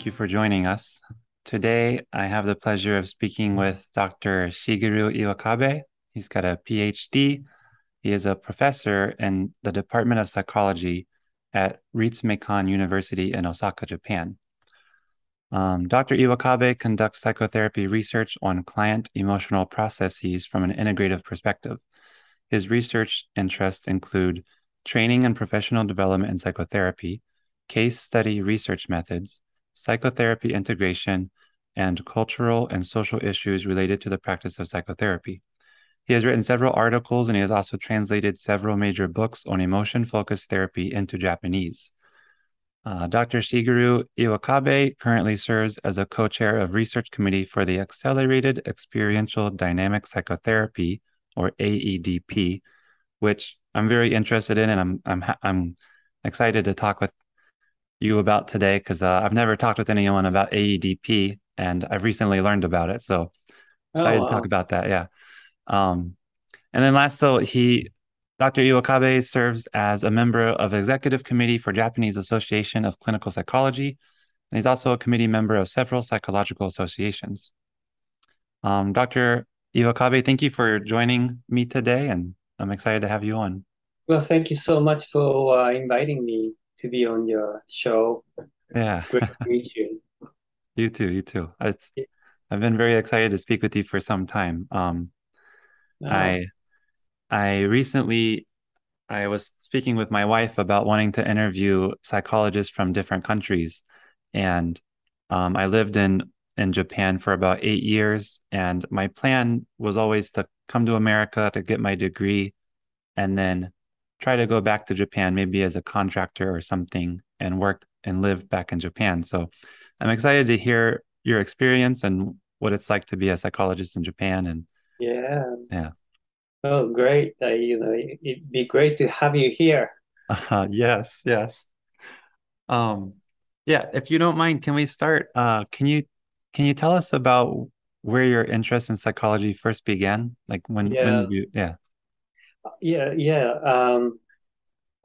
Thank you for joining us. Today, I have the pleasure of speaking with Dr. Shigeru Iwakabe. He's got a PhD. He is a professor in the Department of Psychology at Ritsumeikan University in Osaka, Japan. Um, Dr. Iwakabe conducts psychotherapy research on client emotional processes from an integrative perspective. His research interests include training and professional development in psychotherapy, case study research methods, psychotherapy integration, and cultural and social issues related to the practice of psychotherapy. He has written several articles and he has also translated several major books on emotion focused therapy into Japanese. Uh, Dr. Shigeru Iwakabe currently serves as a co chair of research committee for the Accelerated Experiential Dynamic Psychotherapy, or AEDP, which I'm very interested in, and I'm I'm I'm excited to talk with you about today because uh, I've never talked with anyone about AEDP, and I've recently learned about it. So excited oh, wow. to talk about that. Yeah. Um, and then last, so he, Dr. Iwakabe serves as a member of executive committee for Japanese Association of Clinical Psychology, and he's also a committee member of several psychological associations. Um, Dr. Iwakabe, thank you for joining me today, and I'm excited to have you on. Well, thank you so much for uh, inviting me to be on your show. Yeah. It's great to meet you. You too, you too. It's, I've been very excited to speak with you for some time. Um, oh. I I recently I was speaking with my wife about wanting to interview psychologists from different countries, and um, I lived in in Japan for about eight years, and my plan was always to come to America to get my degree, and then try to go back to Japan, maybe as a contractor or something, and work and live back in Japan. So I'm excited to hear your experience and what it's like to be a psychologist in Japan. And yeah, yeah. Oh, great! Uh, you know, it'd be great to have you here. Uh, yes, yes. Um, yeah. If you don't mind, can we start? Uh, can you can you tell us about where your interest in psychology first began? Like when yeah. when you yeah yeah, yeah. Um,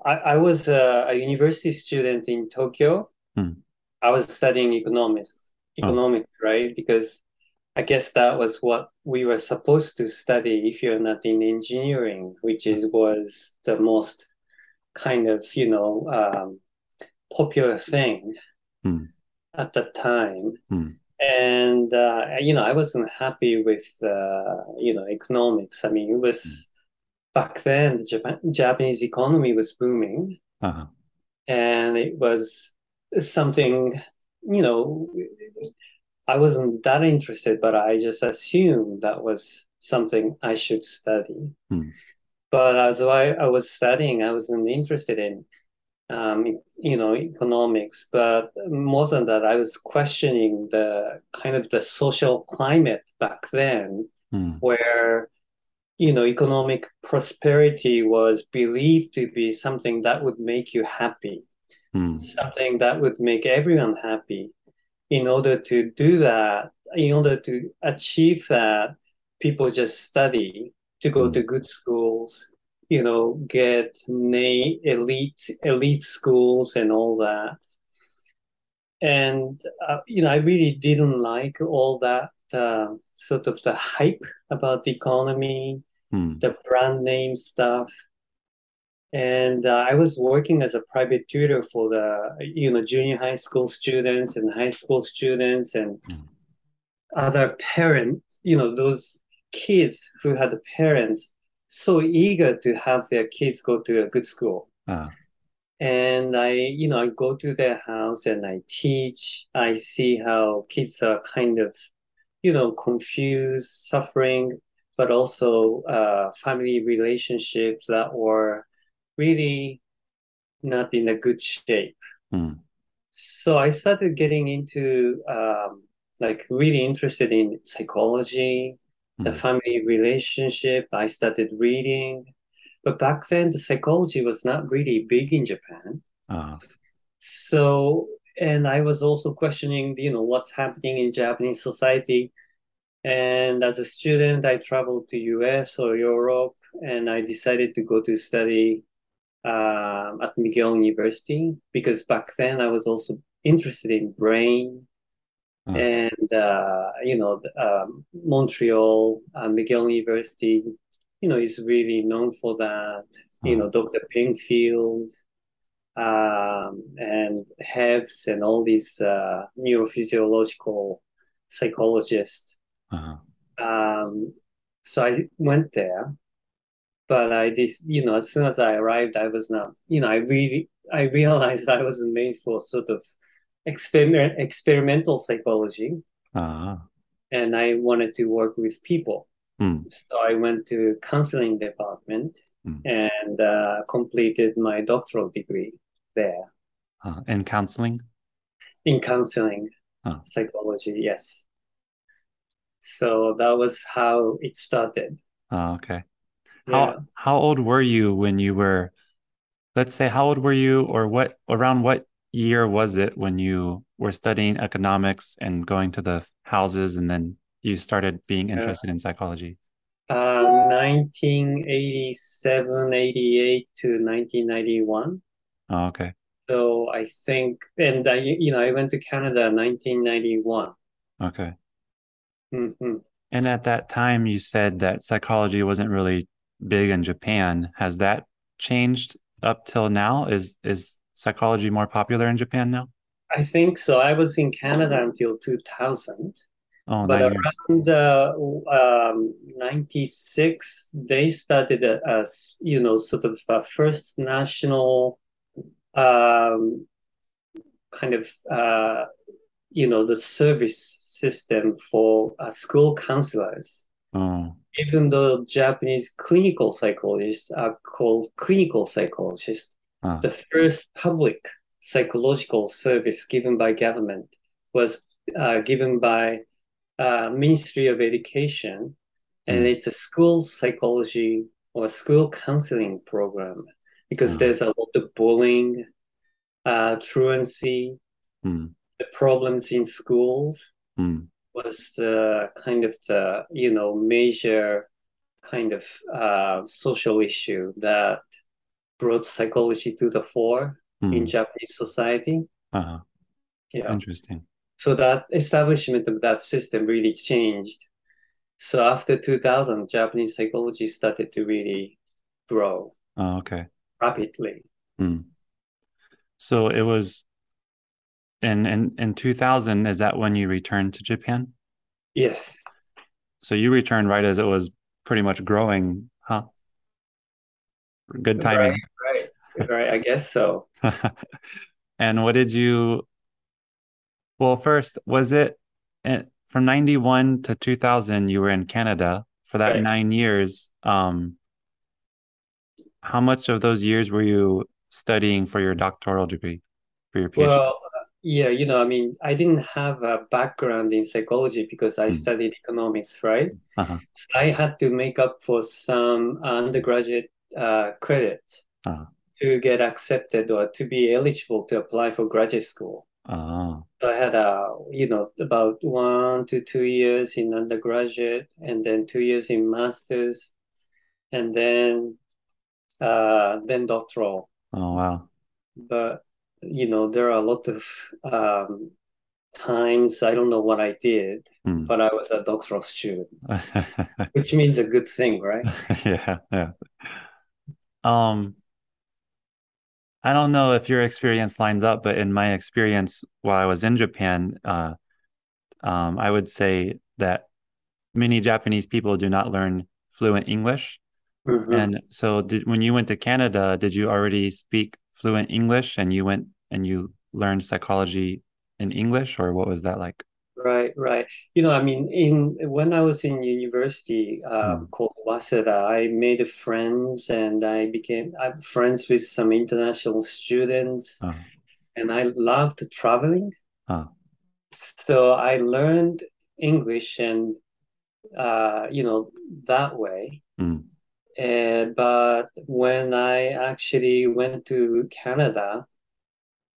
I, I was a, a, university student in Tokyo. Hmm. I was studying economics, economics, oh. right? Because I guess that was what we were supposed to study if you're not in engineering, which is was the most kind of you know um, popular thing hmm. at the time. Hmm. And uh, you know, I wasn't happy with uh, you know economics. I mean, it was hmm back then the Japan, Japanese economy was booming, uh-huh. and it was something you know I wasn't that interested, but I just assumed that was something I should study. Hmm. But as I, I was studying, I wasn't interested in um, you know economics, but more than that, I was questioning the kind of the social climate back then, hmm. where you know, economic prosperity was believed to be something that would make you happy, mm. something that would make everyone happy. In order to do that, in order to achieve that, people just study to go mm. to good schools, you know, get na- elite elite schools and all that. And uh, you know, I really didn't like all that uh, sort of the hype about the economy, hmm. the brand name stuff. And uh, I was working as a private tutor for the you know junior high school students and high school students and hmm. other parents. You know those kids who had parents so eager to have their kids go to a good school. Uh. And I, you know, I go to their house and I teach. I see how kids are kind of, you know, confused, suffering, but also uh, family relationships that were really not in a good shape. Mm. So I started getting into um, like really interested in psychology, mm. the hmm. family relationship. I started reading, but back then the psychology was not really big in Japan. Uh. So and I was also questioning, you know, what's happening in Japanese society and as a student, I traveled to US or Europe, and I decided to go to study um, at McGill University because back then I was also interested in brain Oh. and uh, you know um, Montreal uh, McGill University, you know, is really known for that. You Oh. know, Dr. Penfield um, and Hebb's and all these uh, neurophysiological psychologists. Uh-huh. Um, so I went there, but I just, you know, as soon as I arrived, I was not, you know, I really, I realized I wasn't made for sort of experiment, experimental psychology, Uh-huh. and I wanted to work with people. Hmm. So I went to counseling department Hmm. and uh, completed my doctoral degree there Uh, and counseling? in counseling Oh. psychology. Yes. So that was how it started. Oh, okay. Yeah. How how old were you when you were, let's say, how old were you or what around what year was it when you were studying economics and going to the houses and then you started being Yeah. interested in psychology? Um, 1987, 88 to 1991. Oh, okay. So I think, and I, you know, I went to Canada in 1991. Okay. hmm And at that time, you said that psychology wasn't really big in Japan. Has that changed up till now? Is is psychology more popular in Japan now? I think so. I was in Canada until 2000, Oh, but around uh, um, 96, they started a, a you know, sort of a first national um, kind of, uh, you know, the service system for uh, school counselors. Oh, Even though Japanese clinical psychologists are called clinical psychologists, uh, the first public psychological service given by government was uh, given by uh, Ministry of Education, and Mm. it's a school psychology or school counseling program because Ah. there's a lot of bullying, uh, truancy, hmm, the problems in schools hmm, was the kind of the you know major kind of uh, social issue that brought psychology to the fore hmm. in Japanese society. Uh-huh. Yeah. Interesting. So that establishment of that system really changed. So after 2000, Japanese psychology started to really grow Oh, okay. Rapidly. Hmm. So it was in in in 2000, is that when you returned to Japan? Yes. So you returned right as it was pretty much growing, huh? Good timing. Right, right, right. I guess so. And what did you, well, first, was it eh, from 91 to 2000, you were in Canada for that Right. nine years. Um, how much of those years were you studying for your doctoral degree, for your PhD? Well, yeah, you know, I mean, I didn't have a background in psychology because I Mm. studied economics, right? Uh-huh. So I had to make up for some undergraduate uh, credit Uh-huh. to get accepted or to be eligible to apply for graduate school. Oh, So I had uh, you know, about one to two years in undergraduate and then two years in master's and then uh, then doctoral. oh, wow. But you know, there are a lot of um, times I don't know what I did, Hmm. but I was a doctoral student, which means a good thing, right? Yeah, yeah. Um, I don't know if your experience lines up, but in my experience while I was in Japan, uh, um, I would say that many Japanese people do not learn fluent English. Mhm. And so did when you went to Canada, did you already speak fluent English and you went and you learned psychology in English, or what was that like? Right, right. You know, I mean, in when I was in university uh, Hmm. called Waseda, I made friends and I became I'm friends with some international students, Oh, and I loved traveling. oh, So I learned English and uh, you know, that way. hmm, Uh, but when I actually went to Canada,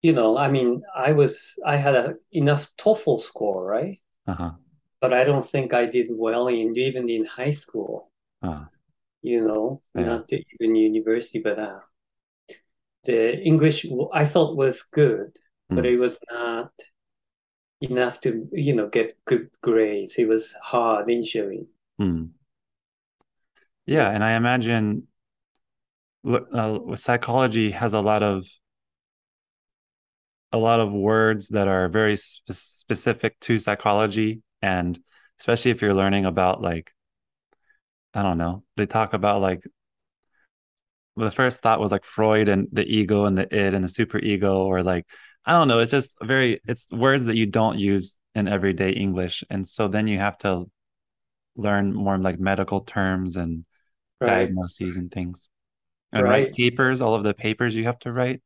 you know, I mean, I was I had a, enough TOEFL score, right? uh-huh, But I don't think I did well in even in high school, uh, you know, Yeah. not even university, but uh, the English I thought was good, but Mm. it was not enough to, you know, get good grades. It was hard initially. Mm. Yeah, and I imagine uh, psychology has a lot of a lot of words that are very spe specific to psychology, and especially if you're learning about like I don't know, they talk about like the first thought was like Freud and the ego and the id and the super ego, or like I don't know, it's just very it's words that you don't use in everyday English, and so then you have to learn more like medical terms and Right, diagnoses and things. And write papers, all of the papers you have to write.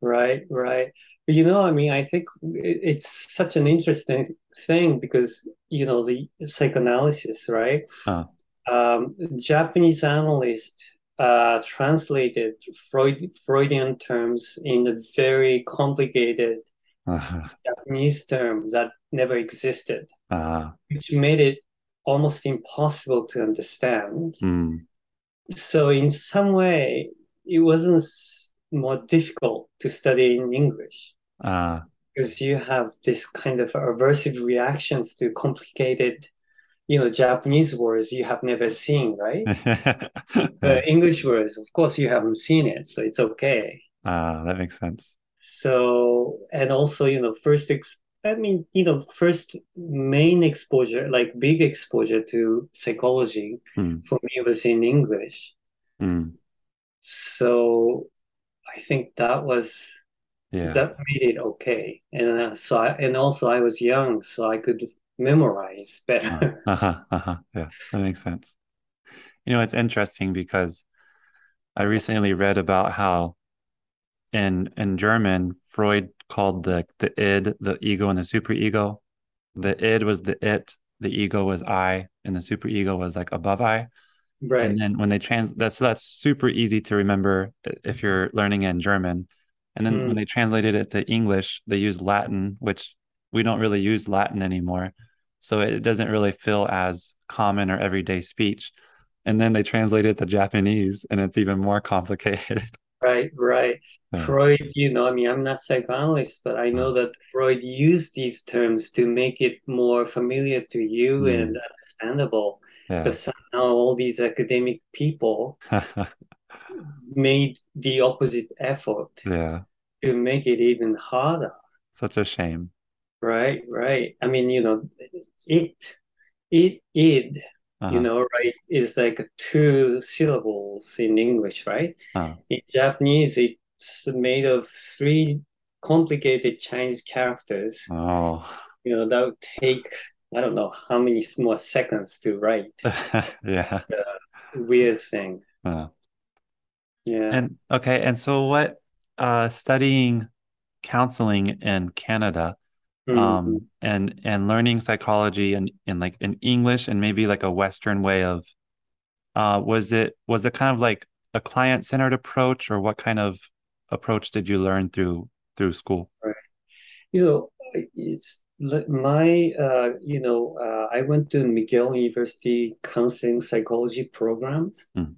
right, right. But you know, I mean, I think it, it's such an interesting thing because, you know, the psychoanalysis, right? Uh, Um, Japanese analyst uh, translated Freud, Freudian terms in a very complicated uh, Japanese term that never existed, uh, which made it almost impossible to understand. mm, So in some way, it wasn't more difficult to study in English uh, because you have this kind of aversive reactions to complicated, you know, Japanese words you have never seen, right? English words, of course, you haven't seen it, so it's okay. Uh, that makes sense. So, and also, you know, first, ex I mean, you know, first main exposure, like big exposure to psychology Mm, for me was in English. mm, So I think that was yeah. that made it okay. And uh, so I, and also I was young, so I could memorize better. uh-huh, uh-huh. Yeah, that makes sense. You know, it's interesting because I recently read about how in in German, Freud called the the id, the ego, and the superego. The id was the it, the ego was I, and the superego was like above I. Right. And then when they trans that's that's super easy to remember if you're learning in German. And then when Mm, they translated it to English, they used Latin, which we don't really use Latin anymore. So it doesn't really feel as common or everyday speech. And then they translated it to Japanese and it's even more complicated. right, right. Yeah. Freud, you know, I mean, I'm not psychoanalyst, but I know that Freud used these terms to make it more familiar to you and mm, understandable. yeah. But somehow all these academic people made the opposite effort Yeah. to make it even harder. Such a shame. Right, right. I mean, you know, it, it, it, id, you Uh-huh. know, right, is like two syllables in English, right? Uh, In Japanese, it's made of three complicated Chinese characters. oh. You know, that would take, I don't know how many more seconds to write. Yeah. Weird thing. Uh, Yeah. and okay, and so what uh studying counseling in Canada Mhm. um and and learning psychology and in like in English and maybe like a Western way of uh was it was it kind of like a client-centered approach or what kind of approach did you learn through through school? Right. You know, it's my, uh, you know, uh, I went to McGill University counseling psychology programs. Mm,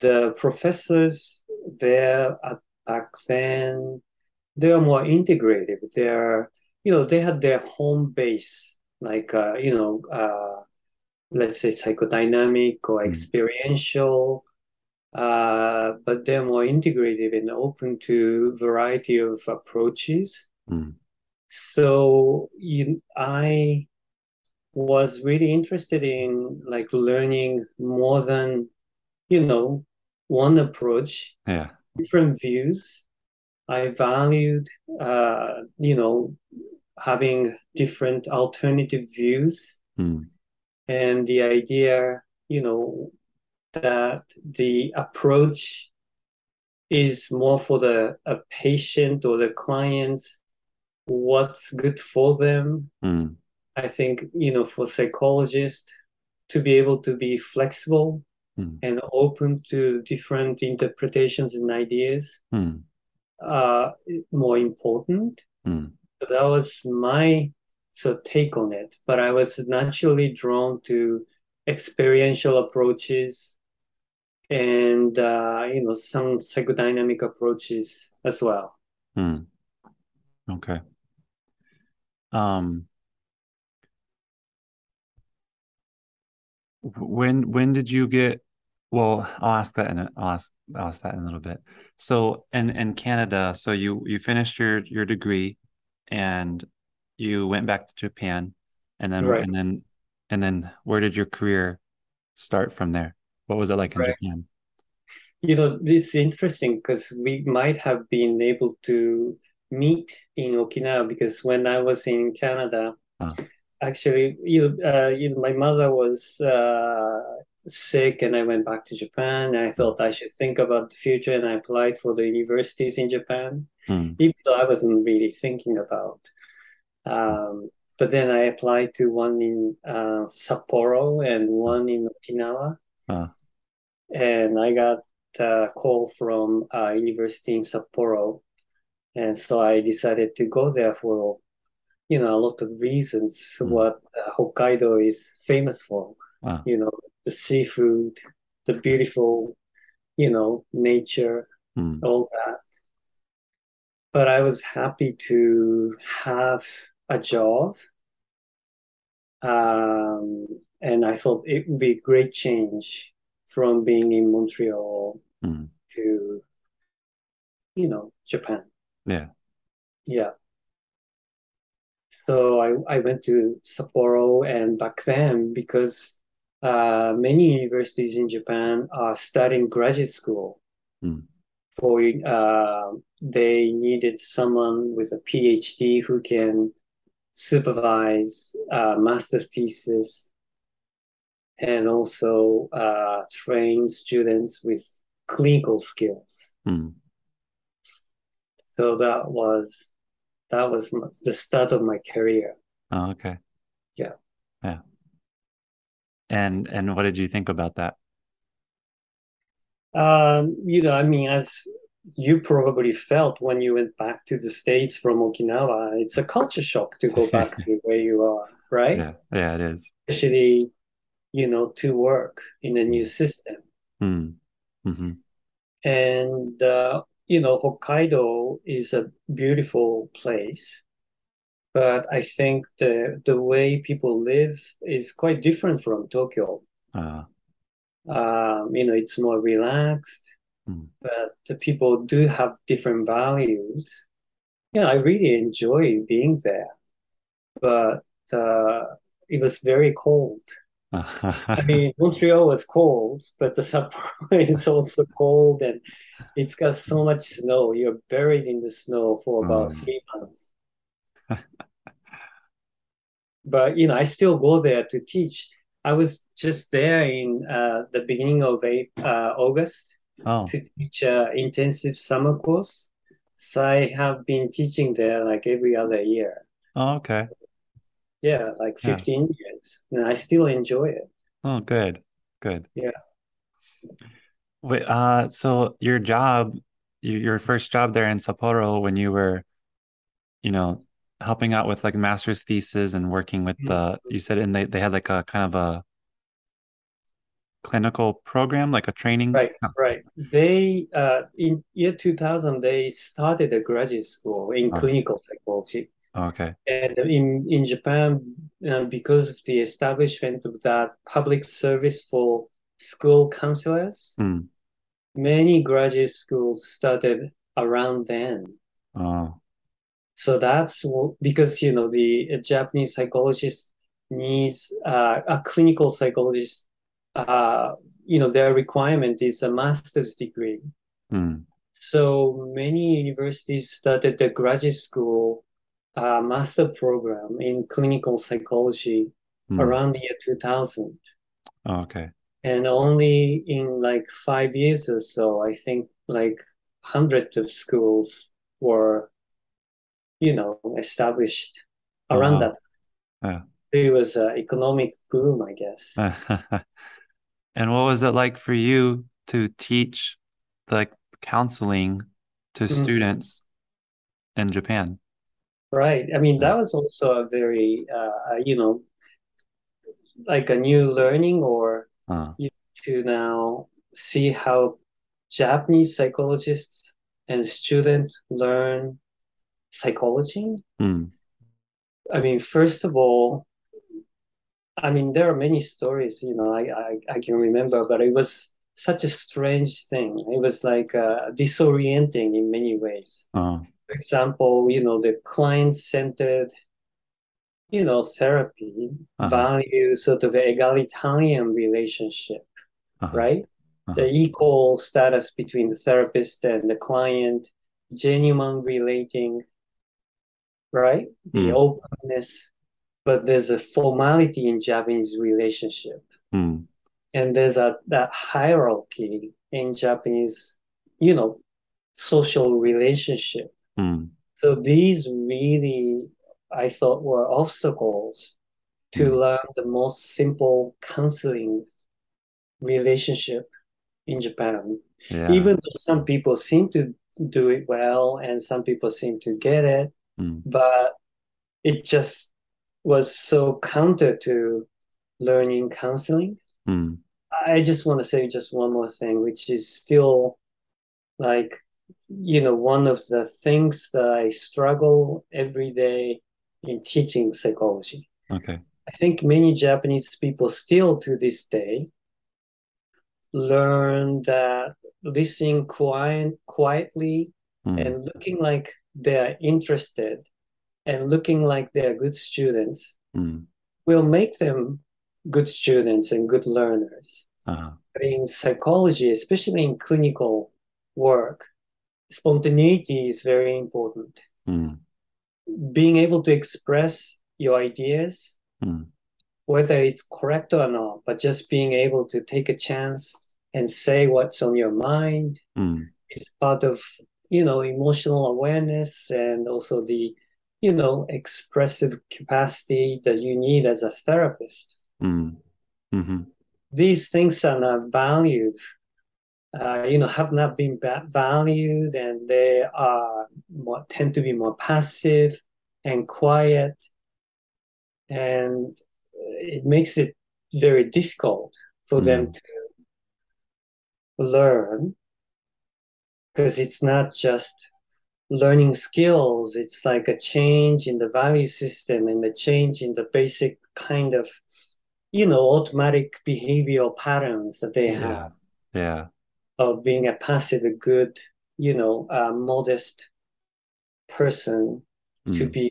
The professors there at, back then, they are more integrative. They're, you know, they had their home base, like, uh, you know, uh, let's say psychodynamic or mm, experiential, uh, but they're more integrative and open to variety of approaches. mm, So you, I was really interested in like learning more than, you know, one approach, yeah. different views. I valued, uh, you know, having different alternative views Mm, and the idea, you know, that the approach is more for the a patient or the clients, what's good for them. mm, I think, you know, for psychologists to be able to be flexible mm, and open to different interpretations and ideas mm, is more important. So that was my so take on it. But I was naturally drawn to experiential approaches and uh, you know some psychodynamic approaches as well. mm. Okay. Um, when when did you get? Well, I'll ask that in a, I'll ask I'll ask that in a little bit. So in in Canada, so you you finished your your degree, and you went back to Japan, and then Right, and then and then where did your career start from there? What was it like in right. Japan? You know, it's interesting because we might have been able to meet in Okinawa because when I was in Canada, Uh, actually, you, uh, you know, my mother was uh, sick and I went back to Japan. And I thought I should think about the future and I applied for the universities in Japan, hmm, even though I wasn't really thinking about. Um, but then I applied to one in uh, Sapporo and one in Okinawa. uh, and I got a call from a university in Sapporo, and so I decided to go there for you know a lot of reasons. hmm, What uh, Hokkaido is famous for, uh, you know, the seafood, the beautiful, you know, nature, hmm, all that. But I was happy to have a job, um, and I thought it would be a great change from being in Montreal hmm. to you know Japan. Yeah. Yeah. So I, I went to Sapporo and back then because uh, many universities in Japan are starting graduate school Hmm, for uh, they needed someone with a PhD who can supervise uh, master's thesis and also uh, train students with clinical skills. hmm. So that was that was the start of my career. Oh, okay. Yeah. Yeah. And and what did you think about that? Um, you know, I mean, as you probably felt when you went back to the States from Okinawa, it's a culture shock to go back to where you are, right? Yeah. Yeah, it is. Especially, you know, to work in a new system. Hmm. hmm And, uh, you know, Hokkaido is a beautiful place, but I think the the way people live is quite different from Tokyo. Uh, Um, you know, it's more relaxed, hmm. but the people do have different values. Yeah, I really enjoy being there, but uh, it was very cold. I mean, Montreal was cold, but the Sapporo is also cold, and it's got so much snow. You're buried in the snow for about Um, three months. But you know, I still go there to teach. I was just there in uh, the beginning of uh, August oh, to teach uh, intensive summer course. So I have been teaching there like every other year. oh, okay. Yeah, like Yeah. 15 years. And I still enjoy it. Oh, good. Good. Yeah. Wait, uh, so your job, your first job there in Sapporo when you were, you know, helping out with like master's thesis and working with the, you said, and they, they had like a kind of a clinical program, like a training. Right, Oh, right. They uh, in year 2000 they started a graduate school in oh, clinical psychology. okay. And in in Japan, uh, because of the establishment of that public service for school counselors, Hmm. many graduate schools started around then. Oh, So that's because you know the Japanese psychologist needs uh, a clinical psychologist. Uh, you know their requirement is a master's degree. hmm. So many universities started the graduate school uh, master program in clinical psychology Hmm. around the year 2000. Oh, okay. And only in like five years or so, I think like hundreds of schools were, you know, established around wow. that. Yeah. It was an economic boom, I guess. And what was it like for you to teach like counseling to Mm, students in Japan? Right. I mean, that was also a very, uh, you know, like a new learning or Uh, you to now see how Japanese psychologists and students learn psychology. Mm. I mean, first of all, I mean, there are many stories, you know, I, I, I can remember, but it was such a strange thing. It was like uh, disorienting in many ways. Uh, For example, you know, the client-centered, you know, therapy uh-huh. value sort of egalitarian relationship, uh-huh. right? Uh-huh. The equal status between the therapist and the client, genuine relating, right? The Mm. openness, but there's a formality in Japanese relationship. Mm. And there's a that hierarchy in Japanese, you know, social relationship. Mm. So these really, I thought, were obstacles to Mm. learn the most simple counseling relationship in Japan. Yeah. Even though some people seem to do it well and some people seem to get it, Mm. but it just was so counter to learning counseling. Mm. I just want to say just one more thing, which is still like, you know, one of the things that I struggle every day in teaching psychology. Okay. I think many Japanese people still to this day learn that listening quiet, quietly Mm. and looking like they're interested and looking like they're good students Mm. will make them good students and good learners. Uh-huh. But in psychology, especially in clinical work, spontaneity is very important. Mm. Being able to express your ideas, Mm. whether it's correct or not, but just being able to take a chance and say what's on your mind Mm. is part of, you know, emotional awareness and also the, you know, expressive capacity that you need as a therapist. Mm. Mhm. these things are not valued, uh, you know, have not been ba- valued, and they are more tend to be more passive and quiet, and it makes it very difficult for them Mm. to learn because it's not just learning skills it's like a change in the value system and the change in the basic kind of you know automatic behavioral patterns that they Yeah. have Yeah. of being a passive a good you know uh, modest person to Mm. be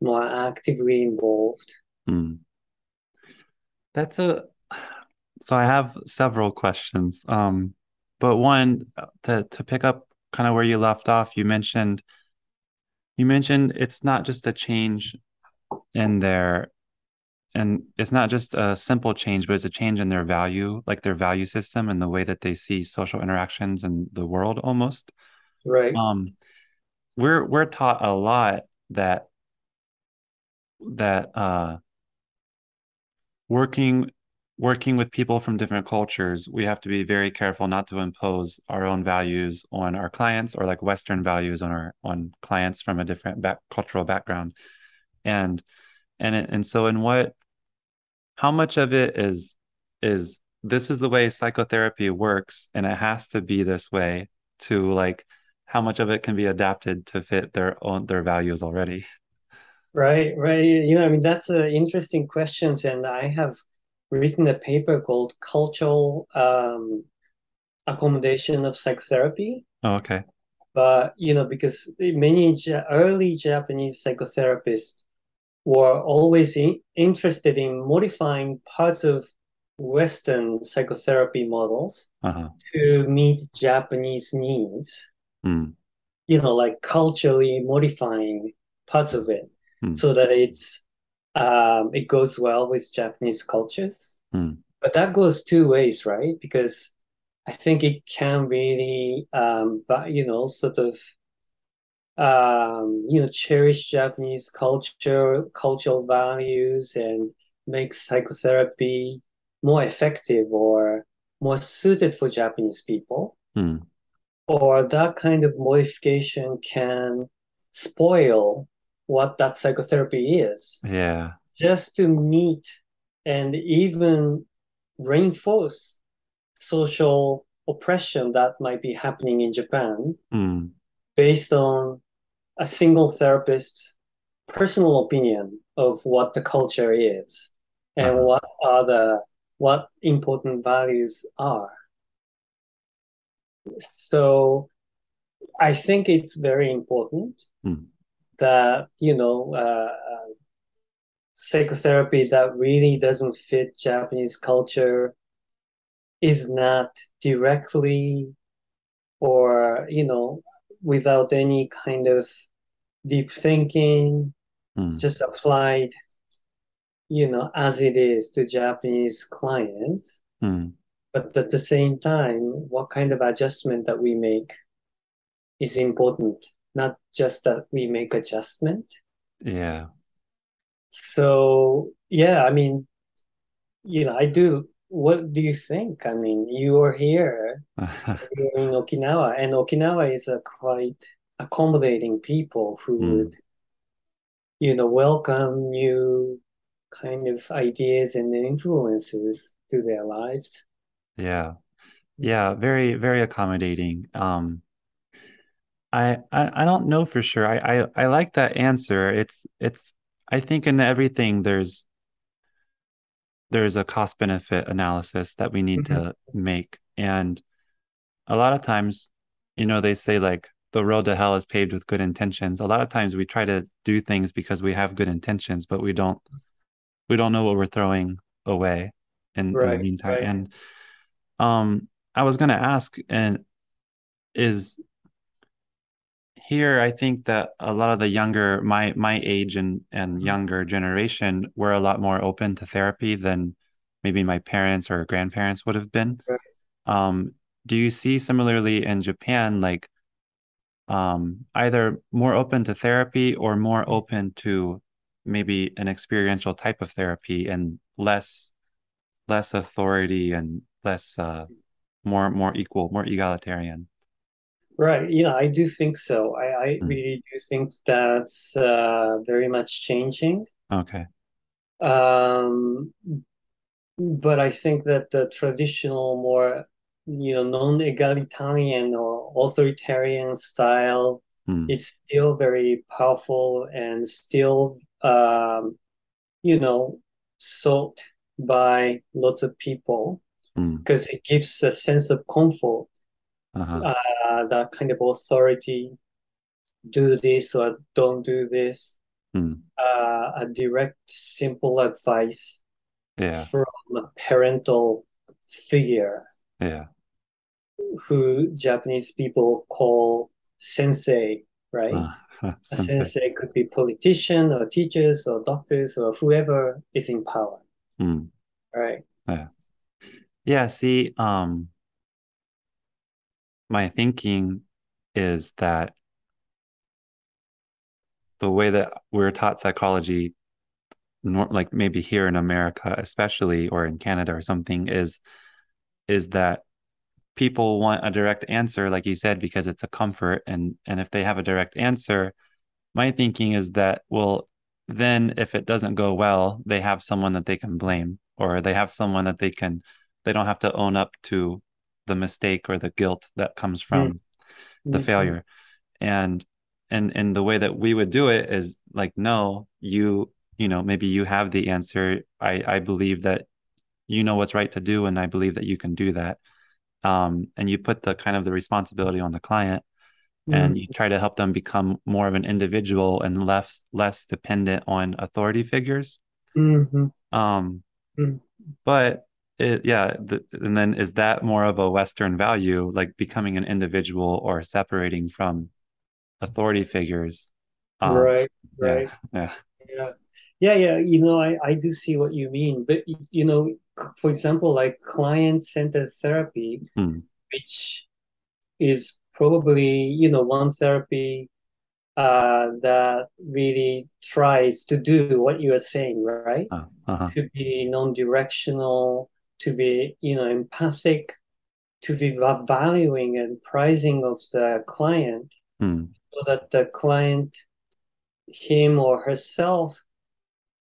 more actively involved Mm. That's a so I have several questions. Um, but one uh, to to pick up kind of where you left off, you mentioned you mentioned it's not just a change in their and it's not just a simple change, but it's a change in their value, like their value system and the way that they see social interactions and the world almost. right Um, we're we're taught a lot that that uh working working with people from different cultures, we have to be very careful not to impose our own values on our clients or like Western values on our on clients from a different back, cultural background. And and and so in what how much of it is is this is the way psychotherapy works and it has to be this way to like how much of it can be adapted to fit their own their values already. right right you know i mean that's an interesting questions and i have written a paper called cultural um, accommodation of psychotherapy Oh, okay. but you know because many early japanese psychotherapists were always in, interested in modifying parts of western psychotherapy models Uh-huh. to meet japanese needs Mm, you know like culturally modifying parts of it Hmm. so that it's um, it goes well with japanese cultures. Mm, but that goes two ways right? Because i think it can really um, but you know sort of um, you know, cherish Japanese culture, cultural values, and make psychotherapy more effective or more suited for Japanese people. mm, Or that kind of modification can spoil what that psychotherapy is, yeah. just to meet and even reinforce social oppression that might be happening in Japan Mm, based on a single therapist's personal opinion of what the culture is and Uh-huh. what are the what important values are. So I think it's very important Hmm. That you know uh, uh, psychotherapy that really doesn't fit Japanese culture is not directly or you know without any kind of deep thinking Hmm. just applied you know as it is to Japanese clients Hmm. but at the same time what kind of adjustment that we make is important not just that we make adjustment Yeah. so yeah I mean you know I do what do you think I mean you are here you're in Okinawa and Okinawa is a quite accommodating people who Hmm. would you know welcome new kind of ideas and influences to their lives Yeah. Yeah. Very, very accommodating. Um, I, I I don't know for sure. I, I I like that answer. It's it's I think in everything there's there's a cost benefit analysis that we need Mhm. to make. And a lot of times, you know, they say like the road to hell is paved with good intentions. A lot of times we try to do things because we have good intentions, but we don't we don't know what we're throwing away in in the meantime. right And um I was gonna ask, and is here I think that a lot of the younger my my age and and younger generation were a lot more open to therapy than maybe my parents or grandparents would have been. Um, do you see similarly in Japan, like um, either more open to therapy or more open to maybe an experiential type of therapy and less less authority and less uh, more more equal, more egalitarian? Right. Yeah, I do think so. I, I Mm, really do think that's uh, very much changing. okay. Um, but I think that the traditional, more, you know, non-egalitarian or authoritarian style Mm, is still very powerful and still, um, you know, sought by lots of people mm, because it gives a sense of comfort, uh-huh. uh, that kind of authority do this or don't do this. Mm, Uh, a direct, simple advice yeah. from a parental figure Yeah. who Japanese people call sensei, right? Uh, A sensei. sensei could be politician or teachers or doctors or whoever is in power, Mm, right? yeah. Yeah, see, um, my thinking is that the way that we're taught psychology, like maybe here in America, especially, or in Canada or something, is is that people want a direct answer, like you said, because it's a comfort, and and if they have a direct answer, my thinking is that well, then if it doesn't go well, they have someone that they can blame, or they have someone that they can, they don't have to own up to the mistake or the guilt that comes from the Mm-hmm. failure and and and the way that we would do it is like no you you know maybe you have the answer i i believe that you know what's right to do and i believe that you can do that um and you put the kind of the responsibility on the client and you try to help them become more of an individual and less less dependent on authority figures Mm-hmm. um Mm-hmm. but it, yeah the, and then is that more of a western value like becoming an individual or separating from authority figures. Um, Right, right. yeah. Yeah. Yeah, yeah. You know, I, I do see what you mean. But, you know, for example, like client-centered therapy, Hmm. which is probably, you know, one therapy uh, that really tries to do what you are saying, right? Uh, uh-huh. To be non-directional, to be, you know, empathic, to be valuing and prizing of the client Hmm. so that the client, him or herself,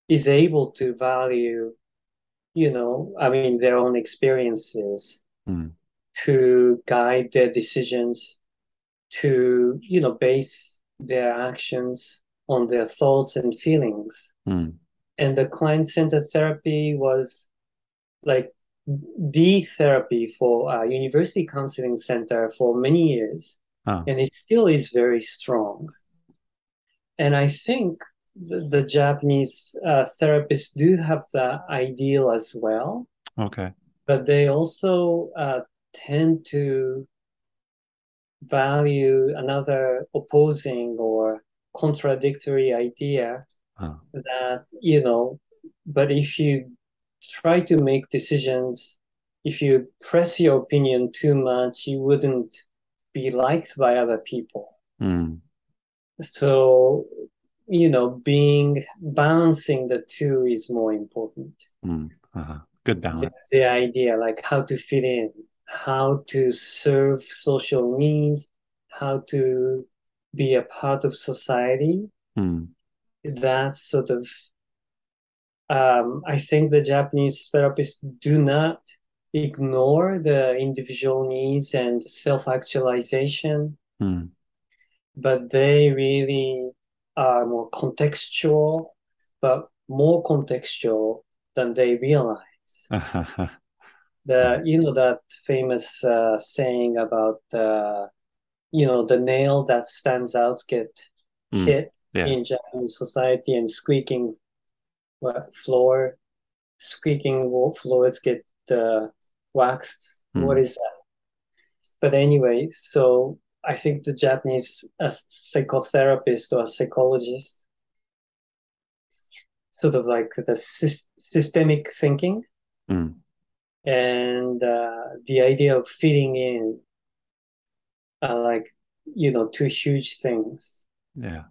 is able to value, you know, I mean, their own experiences Hmm. to guide their decisions, to, you know, base their actions on their thoughts and feelings. Mm. And the client centered therapy was like the therapy for a university counseling center for many years. And it still is very strong. And I think the, the Japanese uh, therapists do have the ideal as well. Okay. But they also uh, tend to value another opposing or contradictory idea that you know but if you try to make decisions if you press your opinion too much you wouldn't be liked by other people Mm. so you know being balancing the two is more important Mm. Uh-huh. Good the, balance. the idea like how to fit in how to serve social needs how to be a part of society Mm. that sort of um, I think the Japanese therapists do not ignore the individual needs and self-actualization, Mm. but they really are more contextual, but more contextual than they realize. The you know that famous uh, saying about uh, you know the nail that stands out get Mm. hit Yeah. in Japanese society and squeaking what, floor, squeaking floors get uh, waxed. Hmm. What is that? But anyway, so I think the Japanese uh, psychotherapist or psychologist, sort of like the sys- systemic thinking Mm. and uh, the idea of fitting in are like, you know, two huge things. Yeah.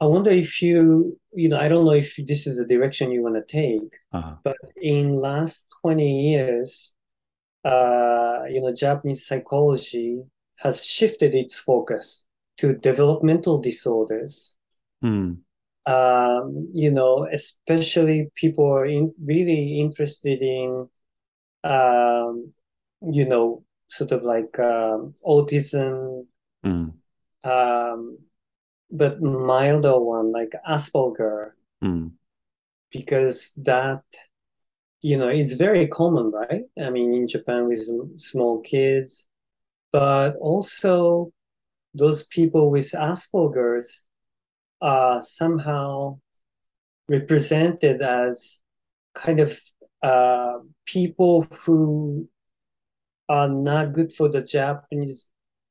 I wonder if you, you know, I don't know if this is the direction you want to take, Uh-huh. but in last 20 years, uh, you know, Japanese psychology has shifted its focus to developmental disorders. Mm. Um, you know, especially people are in, really interested in, um, you know, sort of like um, autism, Mm. um, but milder one like Asperger, Mm. because that, you know, it's very common, right? I mean, in Japan with small kids, but also those people with Asperger's are somehow represented as kind of uh, people who are not good for the Japanese,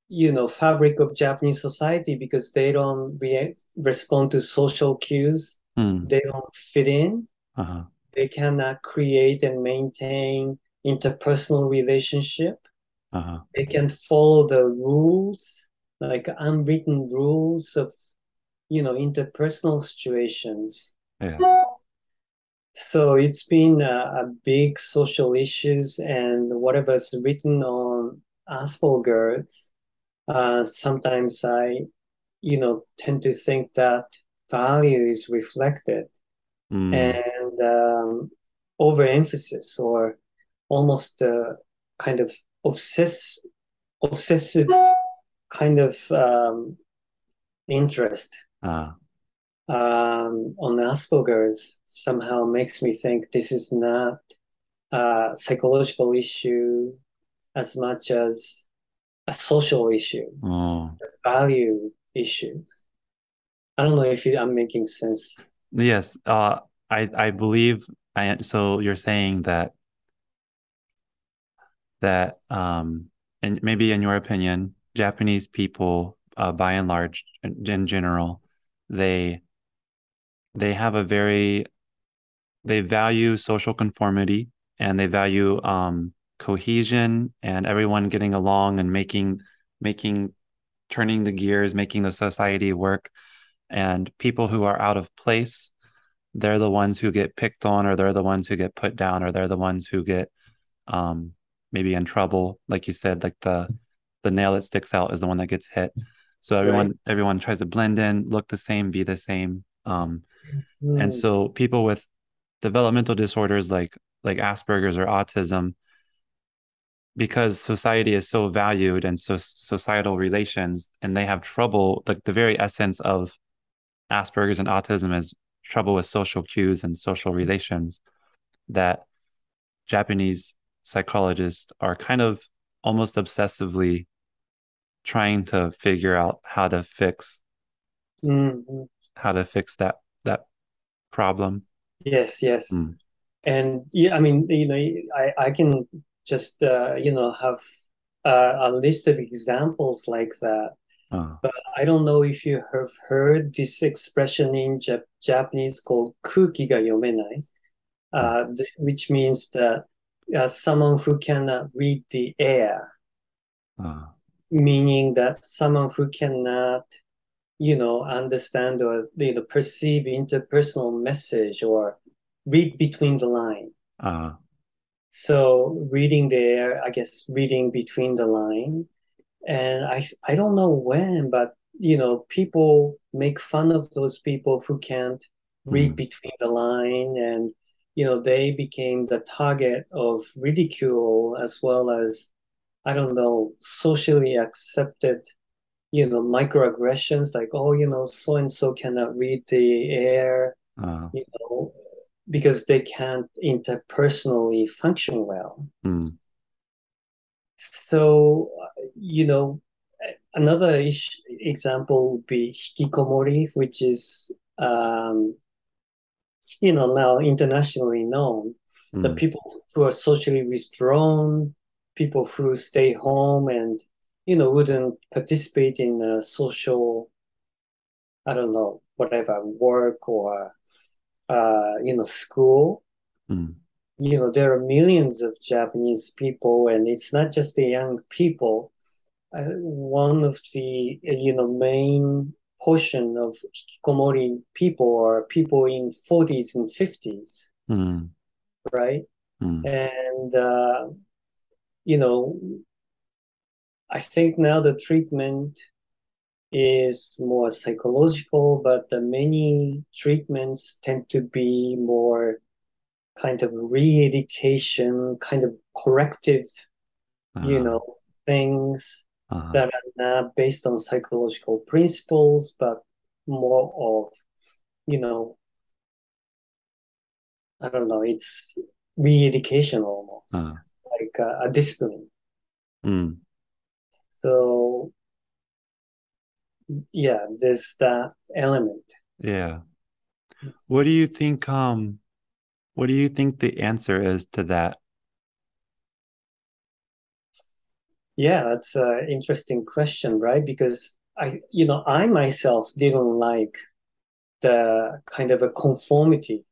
you know, fabric of Japanese society because they don't re- respond to social cues. Mm. They don't fit in. Uh-huh. They cannot create and maintain interpersonal relationship. Uh-huh. They can follow the rules, like unwritten rules of, you know, interpersonal situations. Yeah. So it's been a, a big social issues and whatever's written on Asperger's, uh, sometimes I, you know, tend to think that value is reflected Mm. and um, overemphasis or almost uh, kind of obsess obsessive kind of um, interest Uh, um, on Asperger's somehow makes me think this is not a psychological issue as much as a social issue, oh. value issue. I don't know if I'm making sense. Yes, uh, I I believe I so you're saying that that um and maybe in your opinion, Japanese people uh, by and large in, in general, they they have a very they value social conformity and they value um cohesion and everyone getting along and making making turning the gears, making the society work and people who are out of place they're the ones who get picked on or they're the ones who get put down or they're the ones who get um maybe in trouble like you said like the the nail that sticks out is the one that gets hit so everyone Right. everyone tries to blend in look the same be the same um Hmm. and so people with developmental disorders like like asperger's or autism because society is so valued and so societal relations and they have trouble like the very essence of asperger's and autism is trouble with social cues and social relations that japanese psychologists are kind of almost obsessively trying to figure out how to fix mm-hmm. how to fix that that problem yes yes mm. and yeah i mean you know i i can just uh, you know have a list of examples like that. Uh. But I don't know if you have heard this expression in Jap- Japanese called "kuki ga yomenai," uh, hmm. which means that uh, someone who cannot read the air, uh. meaning that someone who cannot, you know, understand or you know perceive interpersonal message or read between the line. Uh. So reading there, I guess reading between the line, and I I don't know when, but you know, people make fun of those people who can't read mm. between the line, and you know, they became the target of ridicule as well as I don't know socially accepted you know microaggressions like oh you know so and so cannot read the air uh. you know because they can't interpersonally function well. Mm. So, you know, another ish- example would be hikikomori, which is, um, you know, now internationally known. Mm. The people who are socially withdrawn, people who stay home and, you know, wouldn't participate in a social, I don't know, whatever, work or uh, you know school mm. you know there are millions of japanese people and it's not just the young people uh, one of the you know main portion of hikikomori people are people in 40s and 50s mm. right mm. and uh, you know i think now the treatment is more psychological, but the many treatments tend to be more kind of re-education, kind of corrective, uh-huh. you know, things uh-huh. that are not based on psychological principles, but more of, you know, I don't know, it's re-education almost, uh-huh. like a, a discipline. Mm. So yeah there's that element. Yeah. What do you think um what do you think the answer is to that? Yeah that's an interesting question right? Because i you know i myself didn't like the kind of a conformity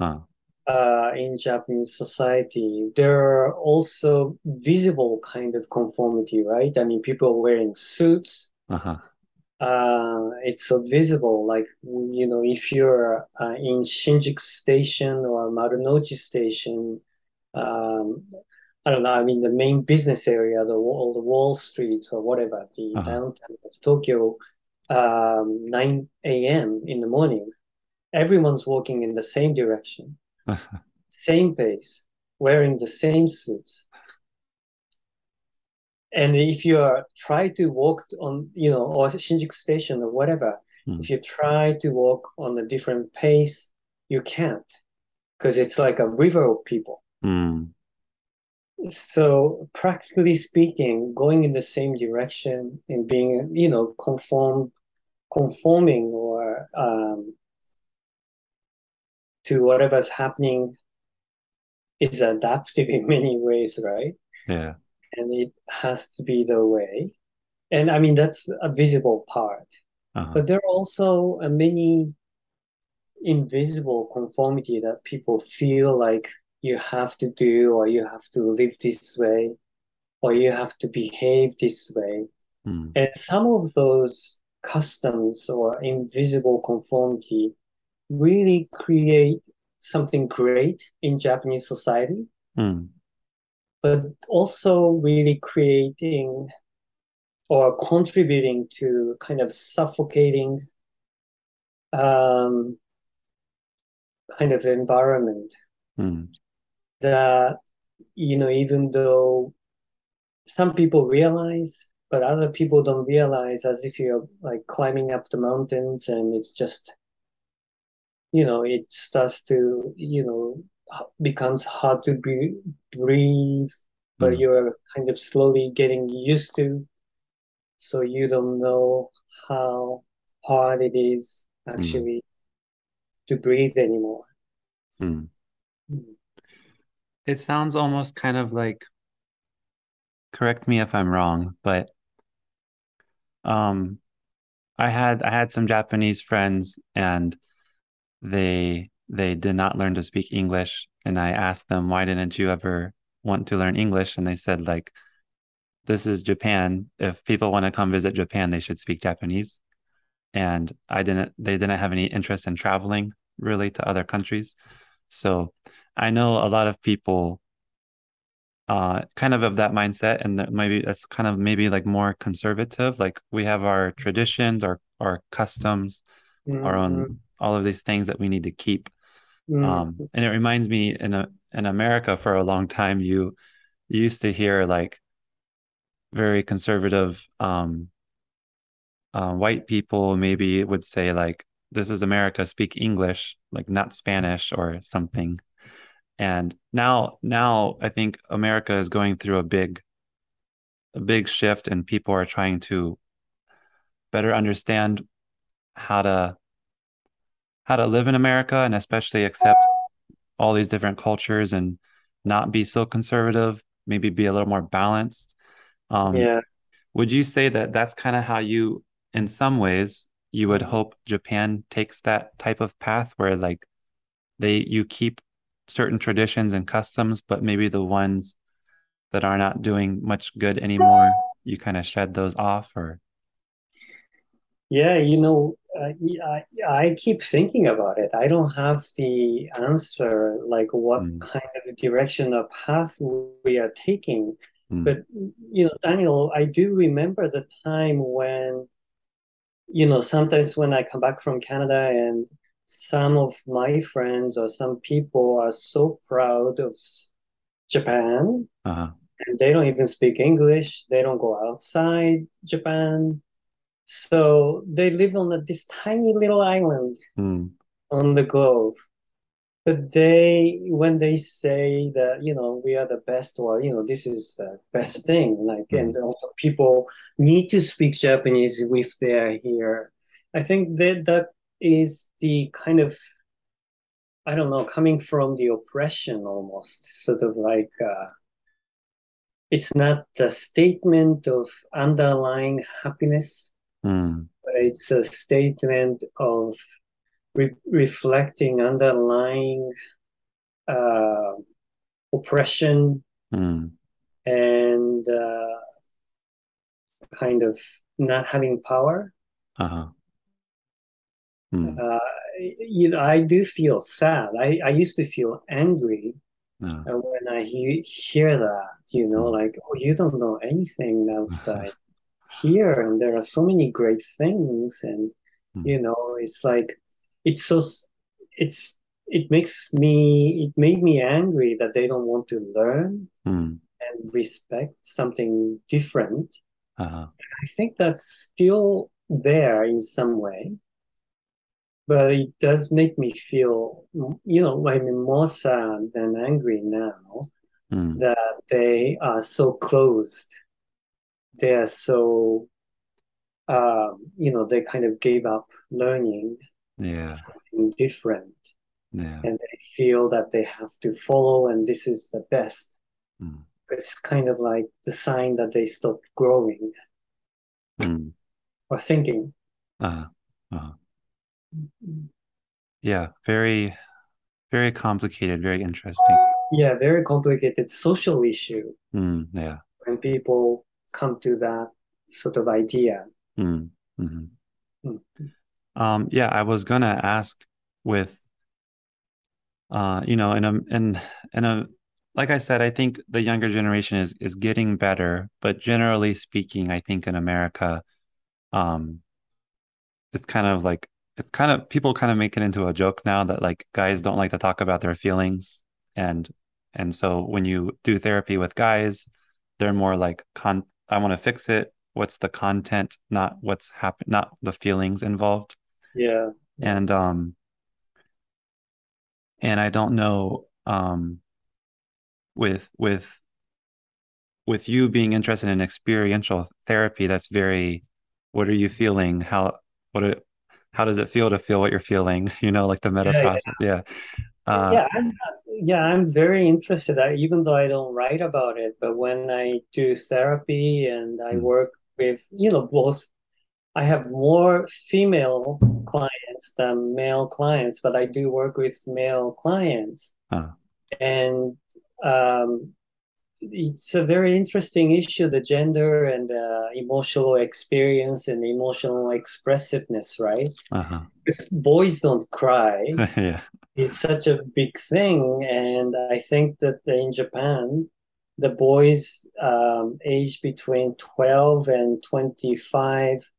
huh. uh, in japanese society. There are also visible kind of conformity right? I mean people wearing suits uh-huh uh, it's so visible. Like you know, if you're uh, in Shinjuku Station or Marunouchi Station, um, I don't know. I mean, the main business area, the wall, the Wall Street or whatever, the uh-huh. downtown of Tokyo, um, 9 a.m. in the morning, everyone's walking in the same direction, same pace, wearing the same suits and if you are try to walk on you know or Shinjuku station or whatever mm. if you try to walk on a different pace you can't because it's like a river of people mm. so practically speaking going in the same direction and being you know conform conforming or um, to whatever's happening is adaptive in many ways right yeah and it has to be the way. And I mean, that's a visible part. Uh-huh. But there are also uh, many invisible conformity that people feel like you have to do or you have to live this way or you have to behave this way. Mm. And some of those customs or invisible conformity really create something great in Japanese society. Mm but also really creating or contributing to kind of suffocating um, kind of environment mm. that you know even though some people realize, but other people don't realize as if you're like climbing up the mountains and it's just, you know, it starts to, you know, becomes hard to be, breathe, but mm. you're kind of slowly getting used to. So you don't know how hard it is actually mm. to breathe anymore. Mm. It sounds almost kind of like correct me if I'm wrong, but um I had I had some Japanese friends and they they did not learn to speak English and I asked them why didn't you ever want to learn English? And they said like this is Japan. If people want to come visit Japan they should speak Japanese. And I didn't they didn't have any interest in traveling really to other countries. So I know a lot of people uh, kind of of that mindset and that maybe that's kind of maybe like more conservative. Like we have our traditions our our customs mm-hmm. our own mm-hmm. all of these things that we need to keep mm-hmm. um and it reminds me in a in america for a long time you, you used to hear like very conservative um uh, white people maybe would say like this is america speak english like not spanish or something and now now i think america is going through a big a big shift and people are trying to better understand how to how to live in america and especially accept all these different cultures and not be so conservative maybe be a little more balanced um, yeah would you say that that's kind of how you in some ways you would hope japan takes that type of path where like they you keep certain traditions and customs, but maybe the ones that are not doing much good anymore, you kind of shed those off or? Yeah, you know, uh, I, I keep thinking about it. I don't have the answer, like what mm. kind of direction or path we are taking. Mm. But, you know, Daniel, I do remember the time when, you know, sometimes when I come back from Canada and some of my friends or some people are so proud of Japan uh-huh. and they don't even speak English. They don't go outside Japan. So they live on this tiny little island mm. on the globe. But they, when they say that, you know, we are the best or, you know, this is the best thing, like, mm. and also people need to speak Japanese if they're here. I think that that is the kind of I don't know, coming from the oppression almost, sort of like uh, it's not a statement of underlying happiness, mm. but it's a statement of re- reflecting underlying uh, oppression mm. and uh, kind of not having power. Uh-huh. Mm. Uh, you know, I do feel sad. I, I used to feel angry uh, when I he- hear that, you know, mm. like, oh, you don't know anything outside here, and there are so many great things, and mm. you know, it's like, it's so, it's, it makes me, it made me angry that they don't want to learn hmm. and respect something different. Uh-huh. I think that's still there in some way but it does make me feel, you know, I'm more sad than angry now mm. that they are so closed. They are so, um, you know, they kind of gave up learning yeah. something different. Yeah. And they feel that they have to follow and this is the best. Mm. It's kind of like the sign that they stopped growing mm. or thinking. Uh-huh. Uh-huh. Yeah, very, very complicated, very interesting. Yeah, very complicated social issue. Mm, yeah. When people come to that sort of idea. Mm, mm-hmm. mm. Um, yeah, I was gonna ask with, uh, you know, in a in in a like I said, I think the younger generation is is getting better, but generally speaking, I think in America, um, it's kind of like it's kind of people kind of make it into a joke now that like guys don't like to talk about their feelings and and so when you do therapy with guys they're more like con I want to fix it. What's the content, not what's happened, not the feelings involved. Yeah. And um and I don't know um with with with you being interested in experiential therapy, that's very what are you feeling? How what it how does it feel to feel what you're feeling? You know, like the meta Yeah, process. Yeah. Uh yeah, I'm yeah, I'm very interested. I, even though I don't write about it, but when I do therapy and I mm, work with, you know, both, I have more female clients than male clients, but I do work with male clients, uh, and um, it's a very interesting issue, the gender and uh, emotional experience and emotional expressiveness, right? uh-huh. Boys don't cry Yeah. is such a big thing. And I think that in Japan, the boys um, aged between 12 and 25,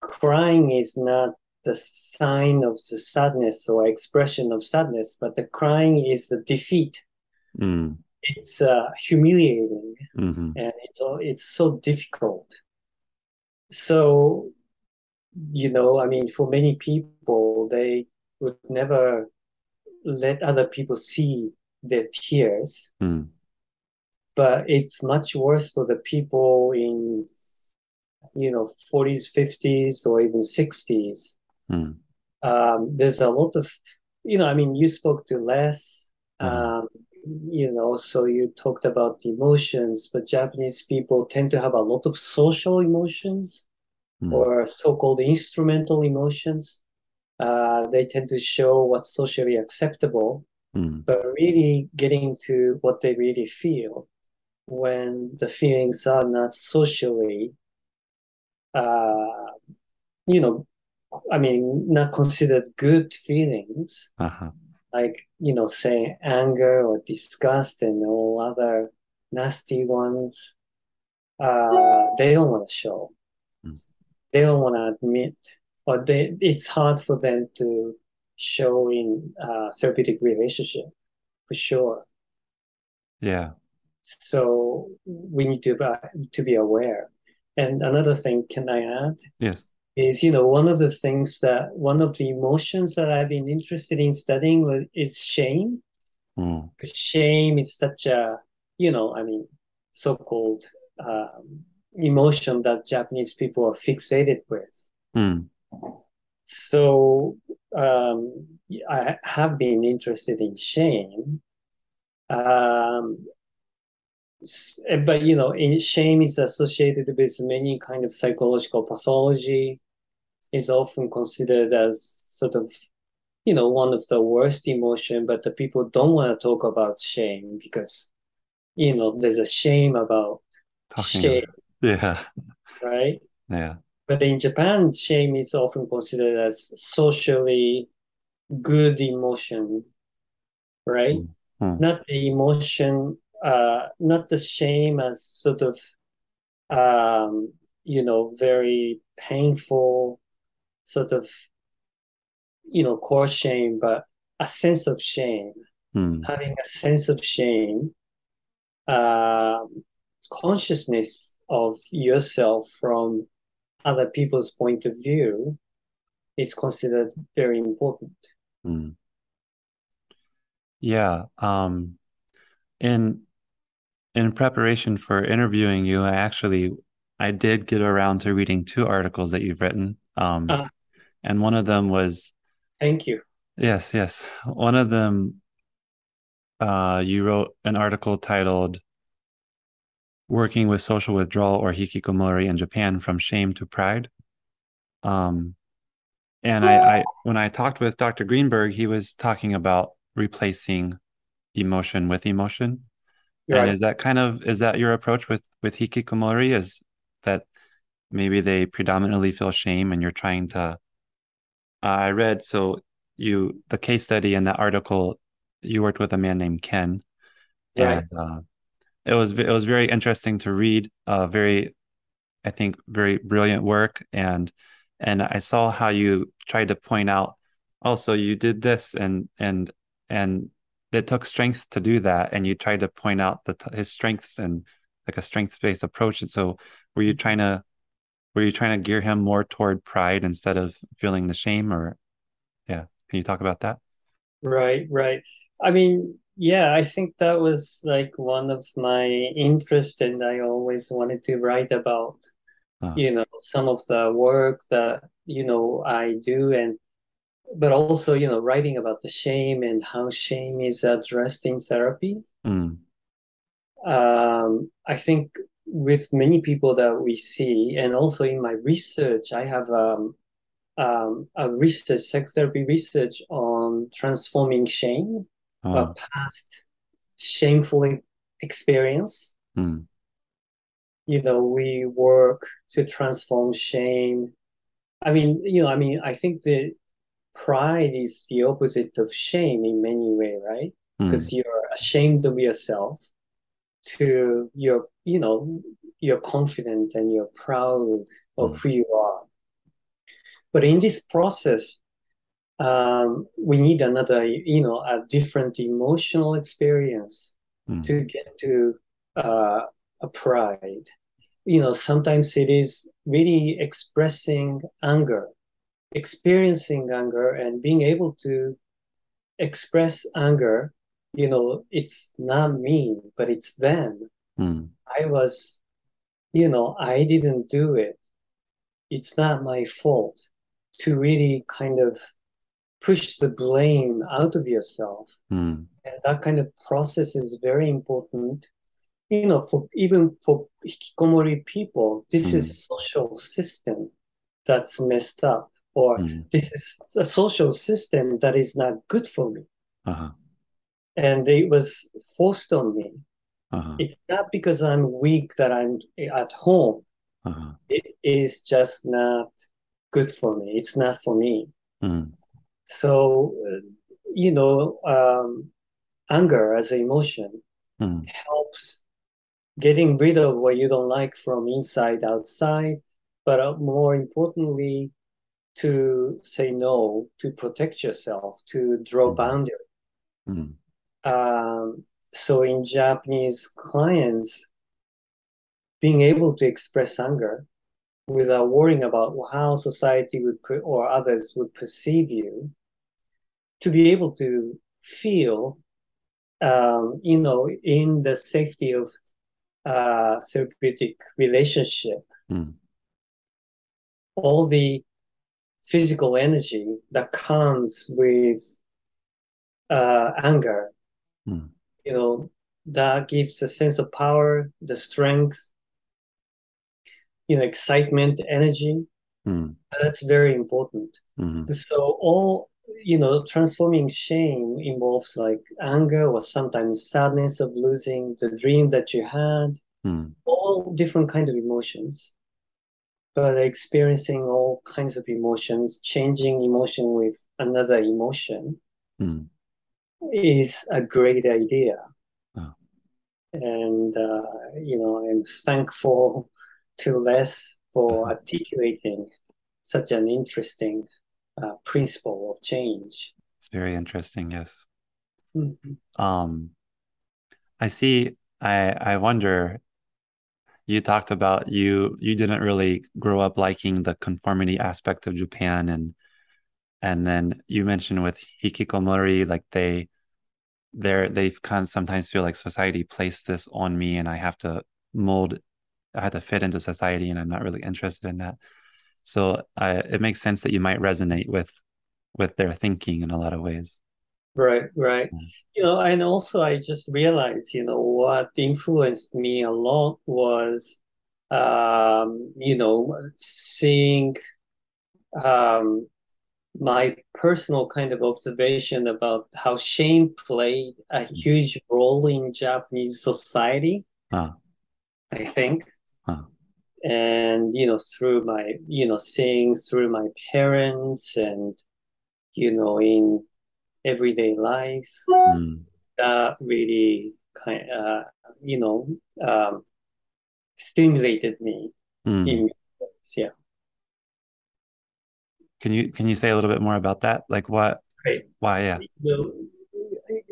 crying is not the sign of the sadness or expression of sadness, but the crying is the defeat. Mm, It's uh, humiliating hmm and it's, it's so difficult. So, you know, I mean, for many people, they would never let other people see their tears. mm, But it's much worse for the people in, you know, 40s, 50s, or even 60s. mm, Um, there's a lot of, you know, I mean, you spoke to Les, uh-huh. um, you know, so you talked about the emotions, but Japanese people tend to have a lot of social emotions mm, or so-called instrumental emotions. Uh, they tend to show what's socially acceptable mm, but really getting to what they really feel when the feelings are not socially, uh, you know, I mean, not considered good feelings, uh-huh. Like, you know, say anger or disgust and all other nasty ones. Uh, they don't want to show. Mm. They don't want to admit, or they, it's hard for them to show in uh, therapeutic relationship for sure. Yeah. So we need to to be aware. And another thing, can I add, Yes. Is you know one of the things that one of the emotions that I've been interested in studying was is shame. Mm, Shame is such a you know I mean so-called um, emotion that Japanese people are fixated with. mm, So um, I have been interested in shame. Um, but you know, in, shame is associated with many kind of psychological pathology. Is often considered as sort of, you know, one of the worst emotion. But the people don't want to talk about shame because, you know, there's a shame about talking about shame, yeah. right? Yeah. But in Japan, shame is often considered as socially good emotion, right? Mm, mm, Not the emotion, uh, not the shame as sort of um, you know, very painful sort of, you know, core shame, but a sense of shame, mm, having a sense of shame, uh, consciousness of yourself from other people's point of view is considered very important. mm. Yeah. Um, in in preparation for interviewing you, I actually I did get around to reading two articles that you've written. Um, Uh, and one of them was thank you. yes, yes. One of them uh you wrote an article titled Working with Social Withdrawal or Hikikomori in Japan from Shame to Pride. Um, and I, I when I talked with Dr. Greenberg, he was talking about replacing emotion with emotion. And Right. is that kind of is that your approach with with hikikomori? Is that maybe they predominantly feel shame and you're trying to uh, I read so you the case study in that article you worked with a man named Ken Right. and uh, it was it was very interesting to read uh very I think very brilliant work and and I saw how you tried to point out also you did this and and and it took strength to do that and you tried to point out the his strengths and like a strength-based approach. And so were you trying to were you trying to gear him more toward pride instead of feeling the shame or yeah, can you talk about that? Right, right. I mean, yeah, I think that was like one of my interests and I always wanted to write about, Uh, you know, some of the work that, you know, I do and but also, you know, writing about the shame and how shame is addressed in therapy. mm, Um, I think with many people that we see, and also in my research, I have um, um, a research, psychotherapy research on transforming shame, a uh, past shameful experience. mm, You know, we work to transform shame. I mean, you know, I mean, I think the pride is the opposite of shame in many way, right? mm, Because you're ashamed of yourself to you're, you know, you're confident and you're proud of mm, who you are. But in this process, um, we need another, you know, a different emotional experience mm, to get to uh, a pride. You know, sometimes it is really expressing anger, experiencing anger, and being able to express anger. You know, it's not me, but it's them. mm, I was, you know, I didn't do it. It's not my fault to really kind of push the blame out of yourself. mm, And that kind of process is very important. You know, for even for hikikomori people, this mm, is social system that's messed up, or mm, this is a social system that is not good for me. uh-huh, And it was forced on me. uh-huh, It's not because I'm weak that I'm at home. uh-huh, It is just not good for me. It's not for me. mm, So, uh, you know, um, anger as an emotion mm, helps getting rid of what you don't like from inside outside, but uh, more importantly, to say no, to protect yourself, to draw mm, boundaries. mm, Um, so in Japanese clients, being able to express anger without worrying about how society would put or others would perceive you, to be able to feel, um, you know, in the safety of uh, therapeutic relationship, mm, all the physical energy that comes with uh, anger, mm, you know, that gives a sense of power, the strength, you know, excitement, energy. mm, That's very important. mm, So all, you know, transforming shame involves like anger or sometimes sadness of losing the dream that you had, mm, all different kinds of emotions. But experiencing all kinds of emotions, changing emotion with another emotion mm. is a great idea. Oh, And, uh, you know, I'm thankful to Les for articulating such an interesting uh, principle of change. it's very interesting. Yes. Mhm. Um, I see. I I wonder. You talked about you you didn't really grow up liking the conformity aspect of Japan, and and then you mentioned with hikikomori, like they they're they kind of sometimes feel like society placed this on me, and I have to mold. I have to fit into society, and I'm not really interested in that. So I, it makes sense that you might resonate with with their thinking in a lot of ways. Right, right. Mm, You know, and also I just realized, you know, what influenced me a lot was, um, you know, seeing um, my personal kind of observation about how shame played a huge role in Japanese society, uh, I think. uh, And, you know, through my, you know, seeing through my parents and, you know, in everyday life, mm, that really kind uh, you know, um, stimulated me mm. in yeah. Can you can you say a little bit more about that? Like what? Great. Why? Yeah. You know,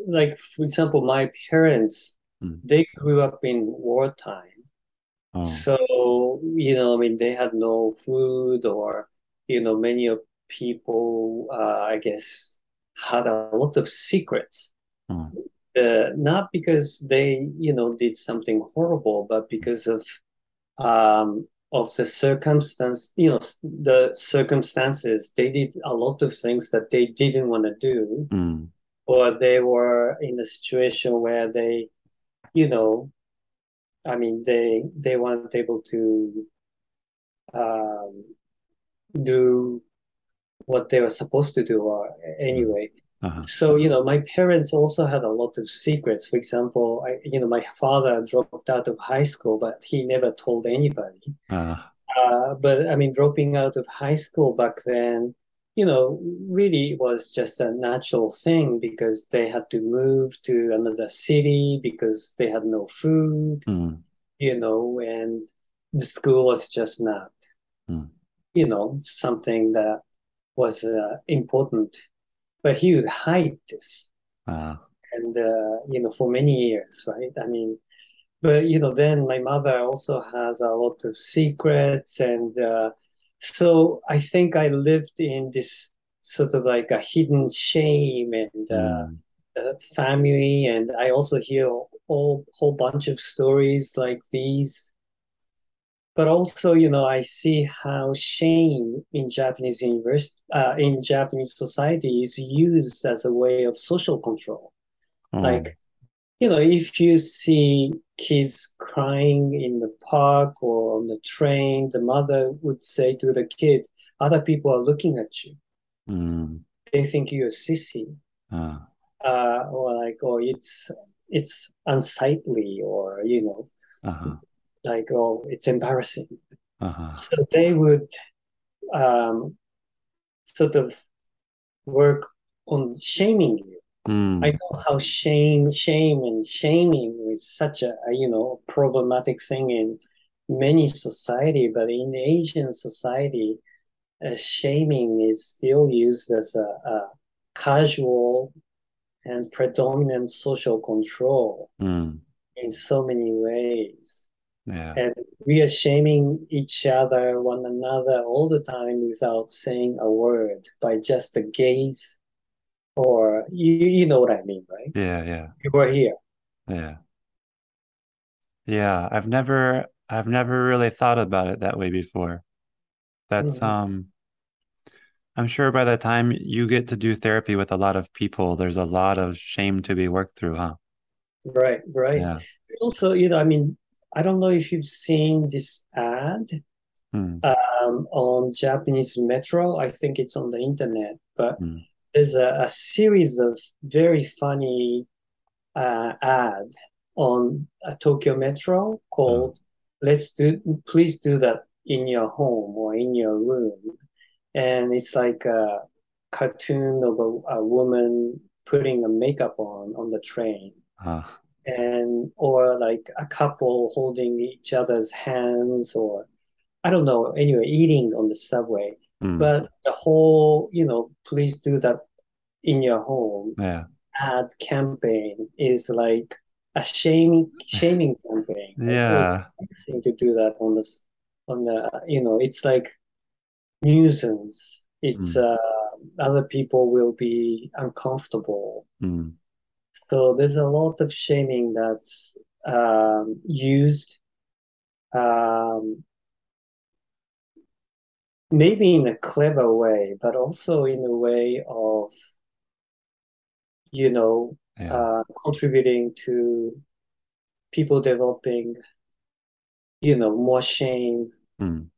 like for example, my parents, Mm, they grew up in wartime. Oh. So, you know, I mean, they had no food, or, you know, many of people, uh, I guess, had a lot of secrets. Oh. Uh, not because they, you know, did something horrible, but because of um, of the circumstance, you know, the circumstances. They did a lot of things that they didn't want to do, Mm. or they were in a situation where they, you know, I mean, they they weren't able to um, do what they were supposed to do, or Mm. anyway. Uh-huh. So, you know, my parents also had a lot of secrets. For example, I, you know, my father dropped out of high school, but he never told anybody. Uh, Uh, but I mean, dropping out of high school back then, you know, really was just a natural thing because they had to move to another city because they had no food, mm. you know, and the school was just not, Mm. you know, something that was uh, important. But he would hide this, Uh, and uh, you know, for many years, right? I mean, but you know, then my mother also has a lot of secrets, and uh, so I think I lived in this sort of like a hidden shame and uh, mm. uh, family, and I also hear a whole bunch of stories like these. But also, you know, I see how shame in Japanese university, uh, in Japanese society is used as a way of social control. Oh. Like you know, if you see kids crying in the park or on the train, the mother would say to the kid, other people are looking at you. Mm. They think you're a sissy. Uh, Uh, or like, oh, it's it's unsightly, or you know, uh-huh. Like, oh, it's embarrassing. Uh-huh. So they would um, sort of work on shaming you. I Mm. know how shame, shame, and shaming is such a, a, you know problematic thing in many society, but in Asian society, uh, shaming is still used as a, a casual and predominant social control Mm. in so many ways. Yeah. And we are shaming each other, one another, all the time without saying a word by just a gaze, or you, you know what I mean, right? Yeah, yeah. You were here. Yeah. Yeah. I've never I've never really thought about it that way before. That's Mhm. um I'm sure by the time you get to do therapy with a lot of people, there's a lot of shame to be worked through, huh? Right, right. Yeah. Also, you know, I mean, I don't know if you've seen this ad Mm. um, on Japanese Metro. I think it's on the internet, but Mm. there's a, a series of very funny uh, ad on a Tokyo Metro called "Let's do, please do that in your home or in your room," and it's like a cartoon of a, a woman putting a makeup on on the train Uh, and or like a couple holding each other's hands or I don't know, anyway, eating on the subway. mm. But the whole, you know, please do that in your home Yeah. ad campaign is like a shaming shaming campaign. Like, oh, Yeah. to do that on this on the you know, it's like nuisance. It's Mm. uh other people will be uncomfortable. Mm. So there's a lot of shaming that's um, used um, maybe in a clever way, but also in a way of, you know, Yeah. uh, contributing to people developing, you know, more shame Mm.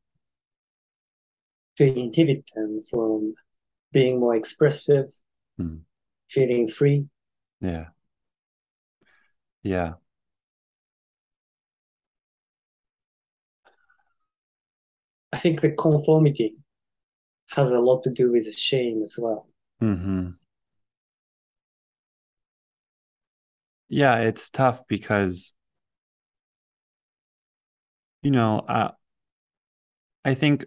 to inhibit them from being more expressive, Mm. feeling free. Yeah. Yeah. I think the conformity has a lot to do with shame as well. hmm Yeah, it's tough because, you know, uh, I think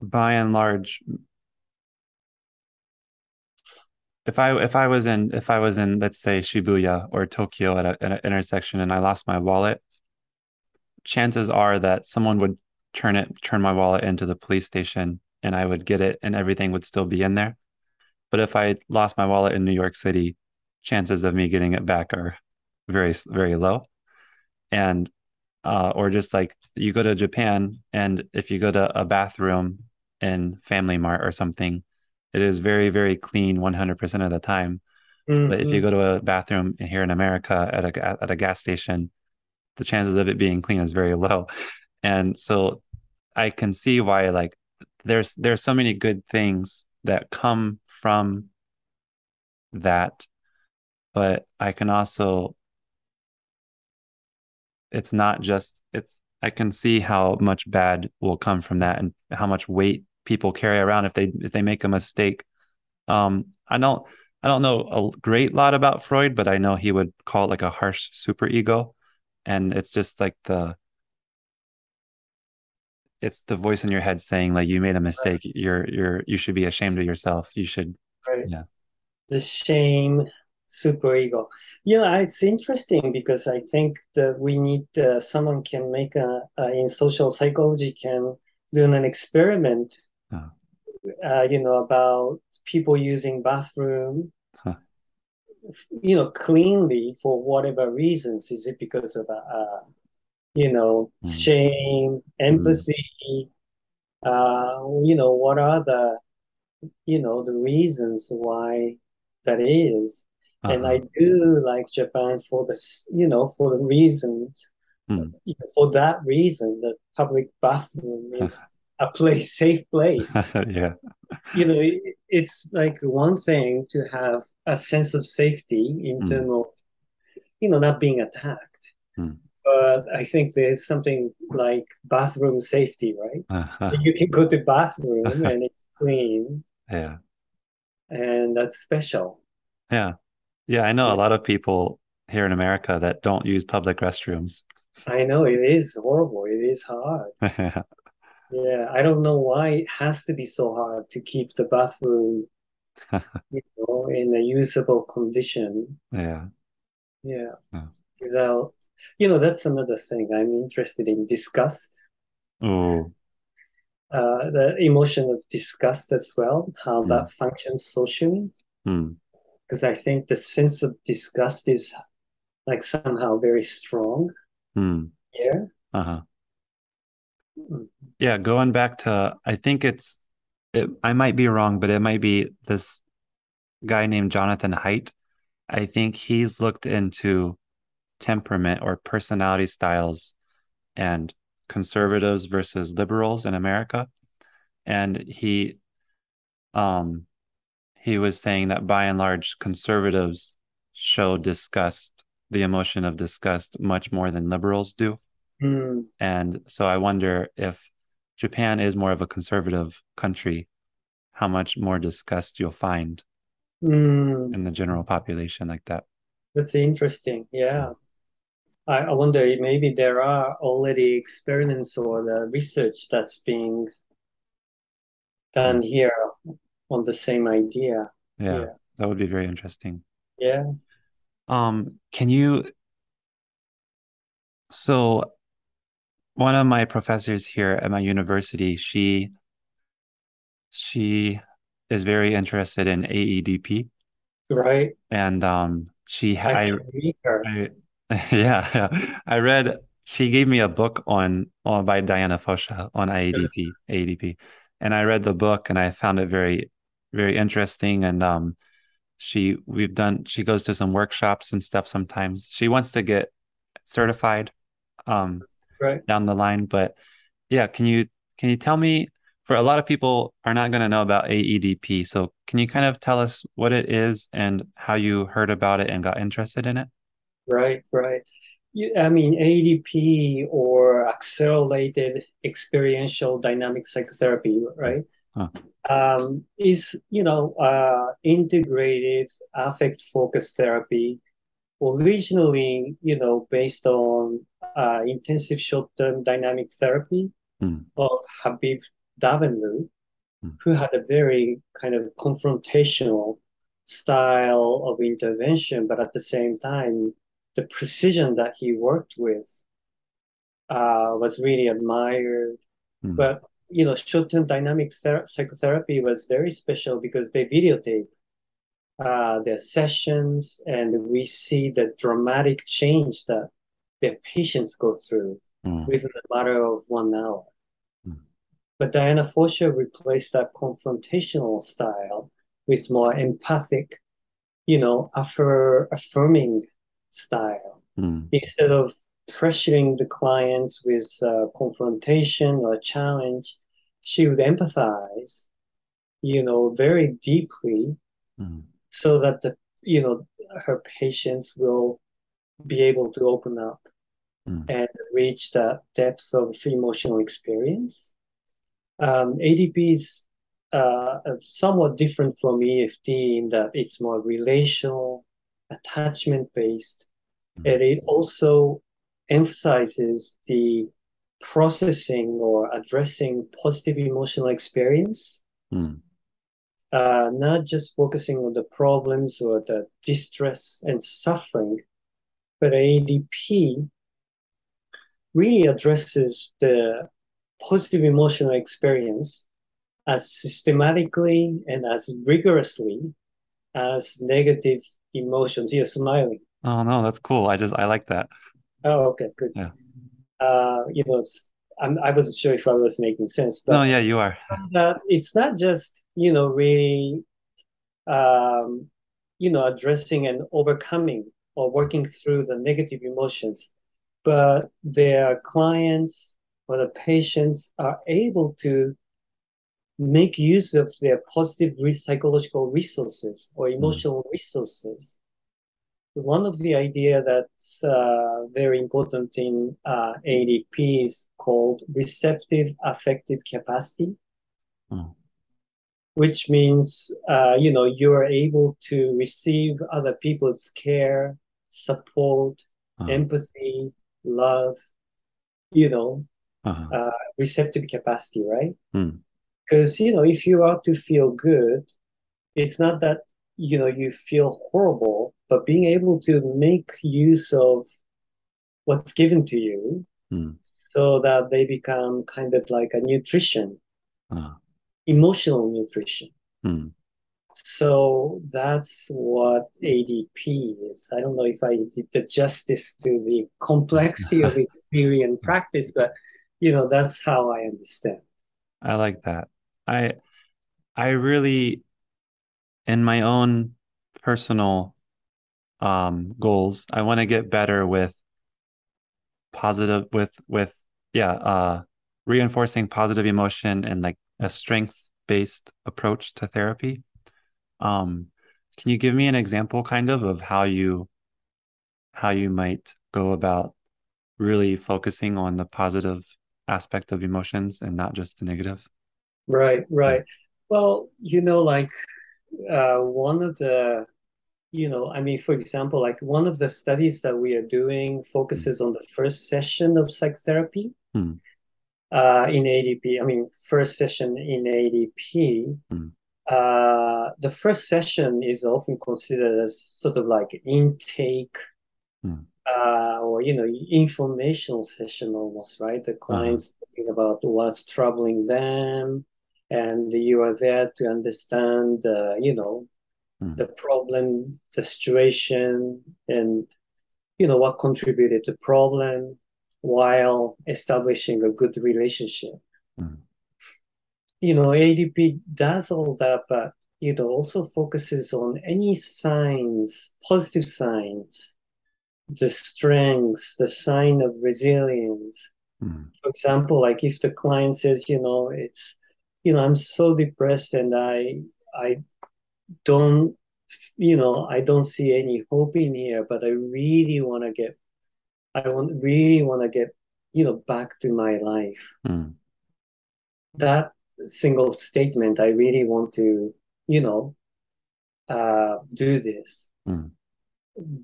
by and large, if I if I was in if I was in let's say Shibuya or Tokyo at a, at an intersection and I lost my wallet, chances are that someone would turn it turn my wallet into the police station and I would get it and everything would still be in there. But if I lost my wallet in New York City, chances of me getting it back are very very low. And uh, or just like you go to Japan and if you go to a bathroom in Family Mart or something, it is very very clean 100% of the time. Mm-hmm. But if you mm-hmm. go to a bathroom here in America at a at a gas station, the chances of it being clean is very low. And so I can see why like there's there's so many good things that come from that but I can also it's not just it's I can see how much bad will come from that and how much weight people carry around if they if they make a mistake. Um, I don't I don't know a great lot about Freud, but I know he would call it like a harsh superego, and it's just like the it's the voice in your head saying like you made a mistake. Right. You're you're you should be ashamed of yourself. You should right. yeah. The shame superego. You know, it's interesting because I think that we need uh, someone can make a uh, in social psychology can do an experiment. Oh. Uh, you know about people using bathroom. Huh. You know, cleanly for whatever reasons. Is it because of a, uh, you know mm. shame, empathy? Mm. you know, what are the you know the reasons why that is uh-huh. And I do like Japan for this, you know, for the reasons, mm. for that reason, the public bathroom is a place, safe place. yeah. You know, it, it's like one thing to have a sense of safety in mm. terms of, you know, not being attacked. Mm. But I think there's something like bathroom safety, right? Uh-huh. You can go to bathroom and it's clean. Yeah. And that's special. Yeah. Yeah, I know a lot of people here in America that don't use public restrooms. I know it is horrible. It is hard. yeah, I don't know why it has to be so hard to keep the bathroom, you know, in a usable condition. Yeah. Yeah. Without, you know, that's another thing I'm interested in. Disgust. Oh. Uh, the emotion of disgust as well, how mm. that functions socially. Mm because I think the sense of disgust is like somehow very strong mm. here. Uh-huh. Yeah, going back to I think it's it, I might be wrong, but it might be this guy named Jonathan Haidt. I think he's looked into temperament or personality styles and conservatives versus liberals in America. And he um he was saying that by and large, conservatives show disgust, the emotion of disgust, much more than liberals do. Mm. And so I wonder if Japan is more of a conservative country, how much more disgust you'll find mm. in the general population like that. That's interesting. Yeah. I, I wonder maybe there are already experiments or the research that's being done here on the same idea. Yeah, yeah, that would be very interesting. Yeah. Um, can you so one of my professors here at my university, she she is very interested in AEDP. Right. And um she had I, I, yeah, yeah. I read she gave me a book on on by Diana Fosha on AEDP, AEDP. And I read the book and I found it very very interesting and um she we've done she goes to some workshops and stuff sometimes she wants to get certified um right. down the line but yeah can you can you tell me for a lot of people are not going to know about aedp so can you kind of tell us what it is and how you heard about it and got interested in it? Right right. I mean, AEDP or accelerated experiential dynamic psychotherapy, right? Huh. Um, is you know uh, integrated affect focused therapy originally you know based on uh, intensive short-term dynamic therapy mm. of habib davanloo mm. who had a very kind of confrontational style of intervention but at the same time the precision that he worked with uh, was really admired. Mm. But you know, short-term dynamic ther- psychotherapy was very special because they videotape uh, their sessions, and we see the dramatic change that their patients go through mm. within a matter of one hour. Mm. But Diana Fosha replaced that confrontational style with more empathic, you know, affir- affirming style. Mm. Instead of pressuring the clients with uh, confrontation or challenge, she would empathize, you know, very deeply mm. so that the, you know, her patients will be able to open up mm. and reach that depth of emotional experience. Um, ADP is uh, somewhat different from EFT in that it's more relational, attachment based, mm. and it also emphasizes the processing or addressing positive emotional experience. Mm. Uh, not just focusing on the problems or the distress and suffering, but ADP really addresses the positive emotional experience as systematically and as rigorously as negative emotions. You're smiling. Oh no, that's cool. I just I like that. Oh, okay, good. Yeah. Uh, you know, I'm, I wasn't sure if I was making sense. But no, yeah, you are. That it's not just you know really, um, you know, addressing and overcoming or working through the negative emotions, but their clients or the patients are able to make use of their positive psychological resources or hmm. emotional mm. resources one of the idea that's uh, very important in uh, ADP is called receptive affective capacity, mm. which means uh, you know you are able to receive other people's care, support, mm. empathy, love. You know, uh-huh. receptive capacity, right? Because mm. you know if you are to feel good, it's not that you know you feel horrible but being able to make use of what's given to you mm. so that they become kind of like a nutrition uh. emotional nutrition mm. So that's what adp is. I don't know if i did the justice to the complexity of its theory and practice but you know that's how i understand. I like that. I i really in my own personal um goals i want to get better with positive with with yeah uh reinforcing positive emotion and like a strength based approach to therapy um can you give me an example kind of of how you how you might go about really focusing on the positive aspect of emotions and not just the negative right right well you know like uh, one of the you know, I mean, for example, like one of the studies that we are doing focuses mm. on the first session of psychotherapy mm. uh, in ADP. I mean, first session in ADP. Mm. Uh, the first session is often considered as sort of like intake hmm. uh, or, you know, informational session almost, right? The uh-huh. client's uh-huh. talking about what's troubling them and you are there to understand, uh, you know, mm. the problem, the situation, and you know what contributed to problem while establishing a good relationship. Mm. You know, ADP does all that, but it also focuses on any signs, positive signs, the strengths, the sign of resilience. Mm. For example, like if the client says, you know, it's, you know, I'm so depressed and I I don't you know i don't see any hope in here but i really want to get i want really want to get you know back to my life mm. that single statement i really want to you know uh, do this mm.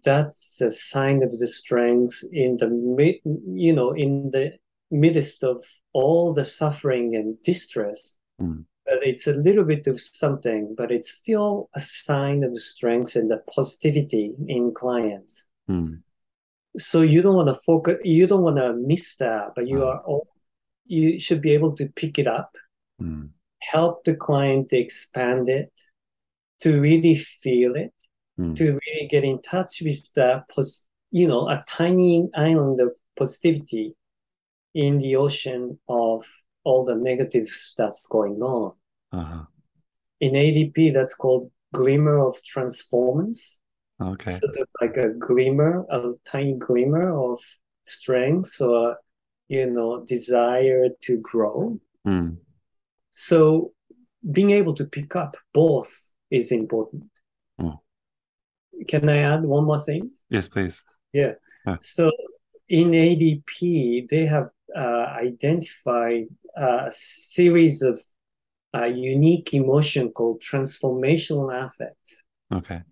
that's a sign of the strength in the mid you know in the midst of all the suffering and distress mm but it's a little bit of something, but it's still a sign of the strength and the positivity in clients. Mm. so you don't want to focus, you don't want to miss that, but you Uh, are all, you should be able to pick it up, mm, help the client to expand it, to really feel it, mm, to really get in touch with that, pos- you know, a tiny island of positivity in the ocean of all the negative that's going on. uh-huh. In ADP, that's called glimmer of transformance. Okay. Sort of like a glimmer, a tiny glimmer of strength or, you know, desire to grow. Mm, So being able to pick up both is important. Mm. Can I add one more thing? yes, please. Yeah. Huh. So in ADP, they have uh, identified a series of uh, unique emotion called transformational affects. Okay.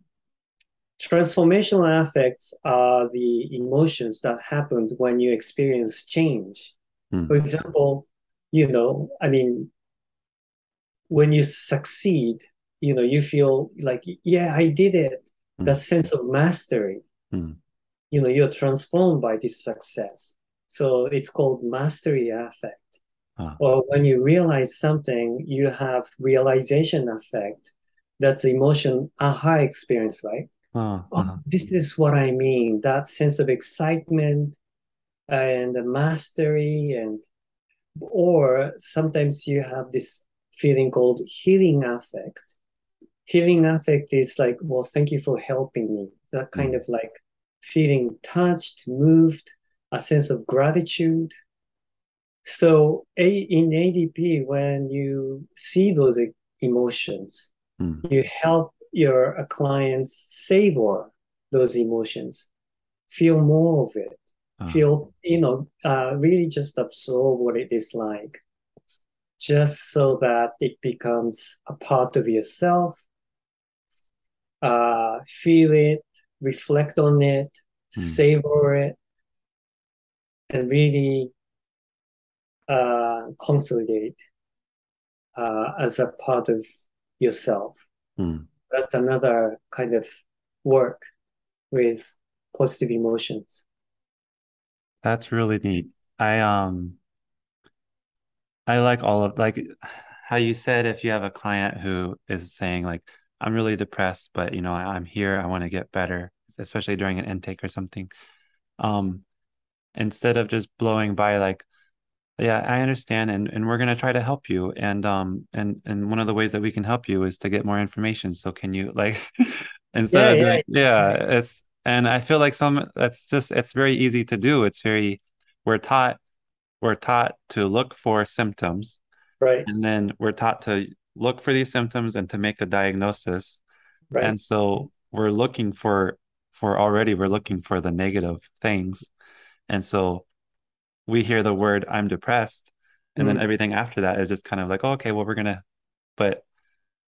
Transformational affects are the emotions that happened when you experience change. Mm, For example, you know, I mean, when you succeed, you know, you feel like, yeah, I did it. Mm. That sense of mastery. Mm. You know, you're transformed by this success. So it's called mastery affect. Ah. Or when you realize something, you have realization affect. That's emotion aha experience, right? Oh, oh, uh-huh. this is what I mean. That sense of excitement and mastery, and or sometimes you have this feeling called healing affect. Healing affect is like, well, thank you for helping me. That kind Mm. of like feeling touched, moved, a sense of gratitude. So a, in ADP, when you see those emotions, Mm. you help your uh, clients savor those emotions, feel more of it, Ah. feel, you know, uh, really just absorb what it is like, just so that it becomes a part of yourself. Uh, feel it, reflect on it, Mm. savor it, and really uh, consolidate uh, as a part of yourself. Mm. That's another kind of work with positive emotions. That's really neat. I um I like all of like how you said if you have a client who is saying like I'm really depressed, but you know, I, I'm here, I want to get better, especially during an intake or something. Um, instead of just blowing by like, yeah, I understand and and we're gonna try to help you. And um and and one of the ways that we can help you is to get more information. So can you like instead Yeah, of yeah, yeah, it's and I feel like some that's just it's very easy to do. It's very we're taught we're taught to look for symptoms right, and then we're taught to look for these symptoms and to make a diagnosis right, and so we're looking for for already we're looking for the negative things and so we hear the word i'm depressed and then Mm. everything after that is just kind of like oh, okay well we're gonna but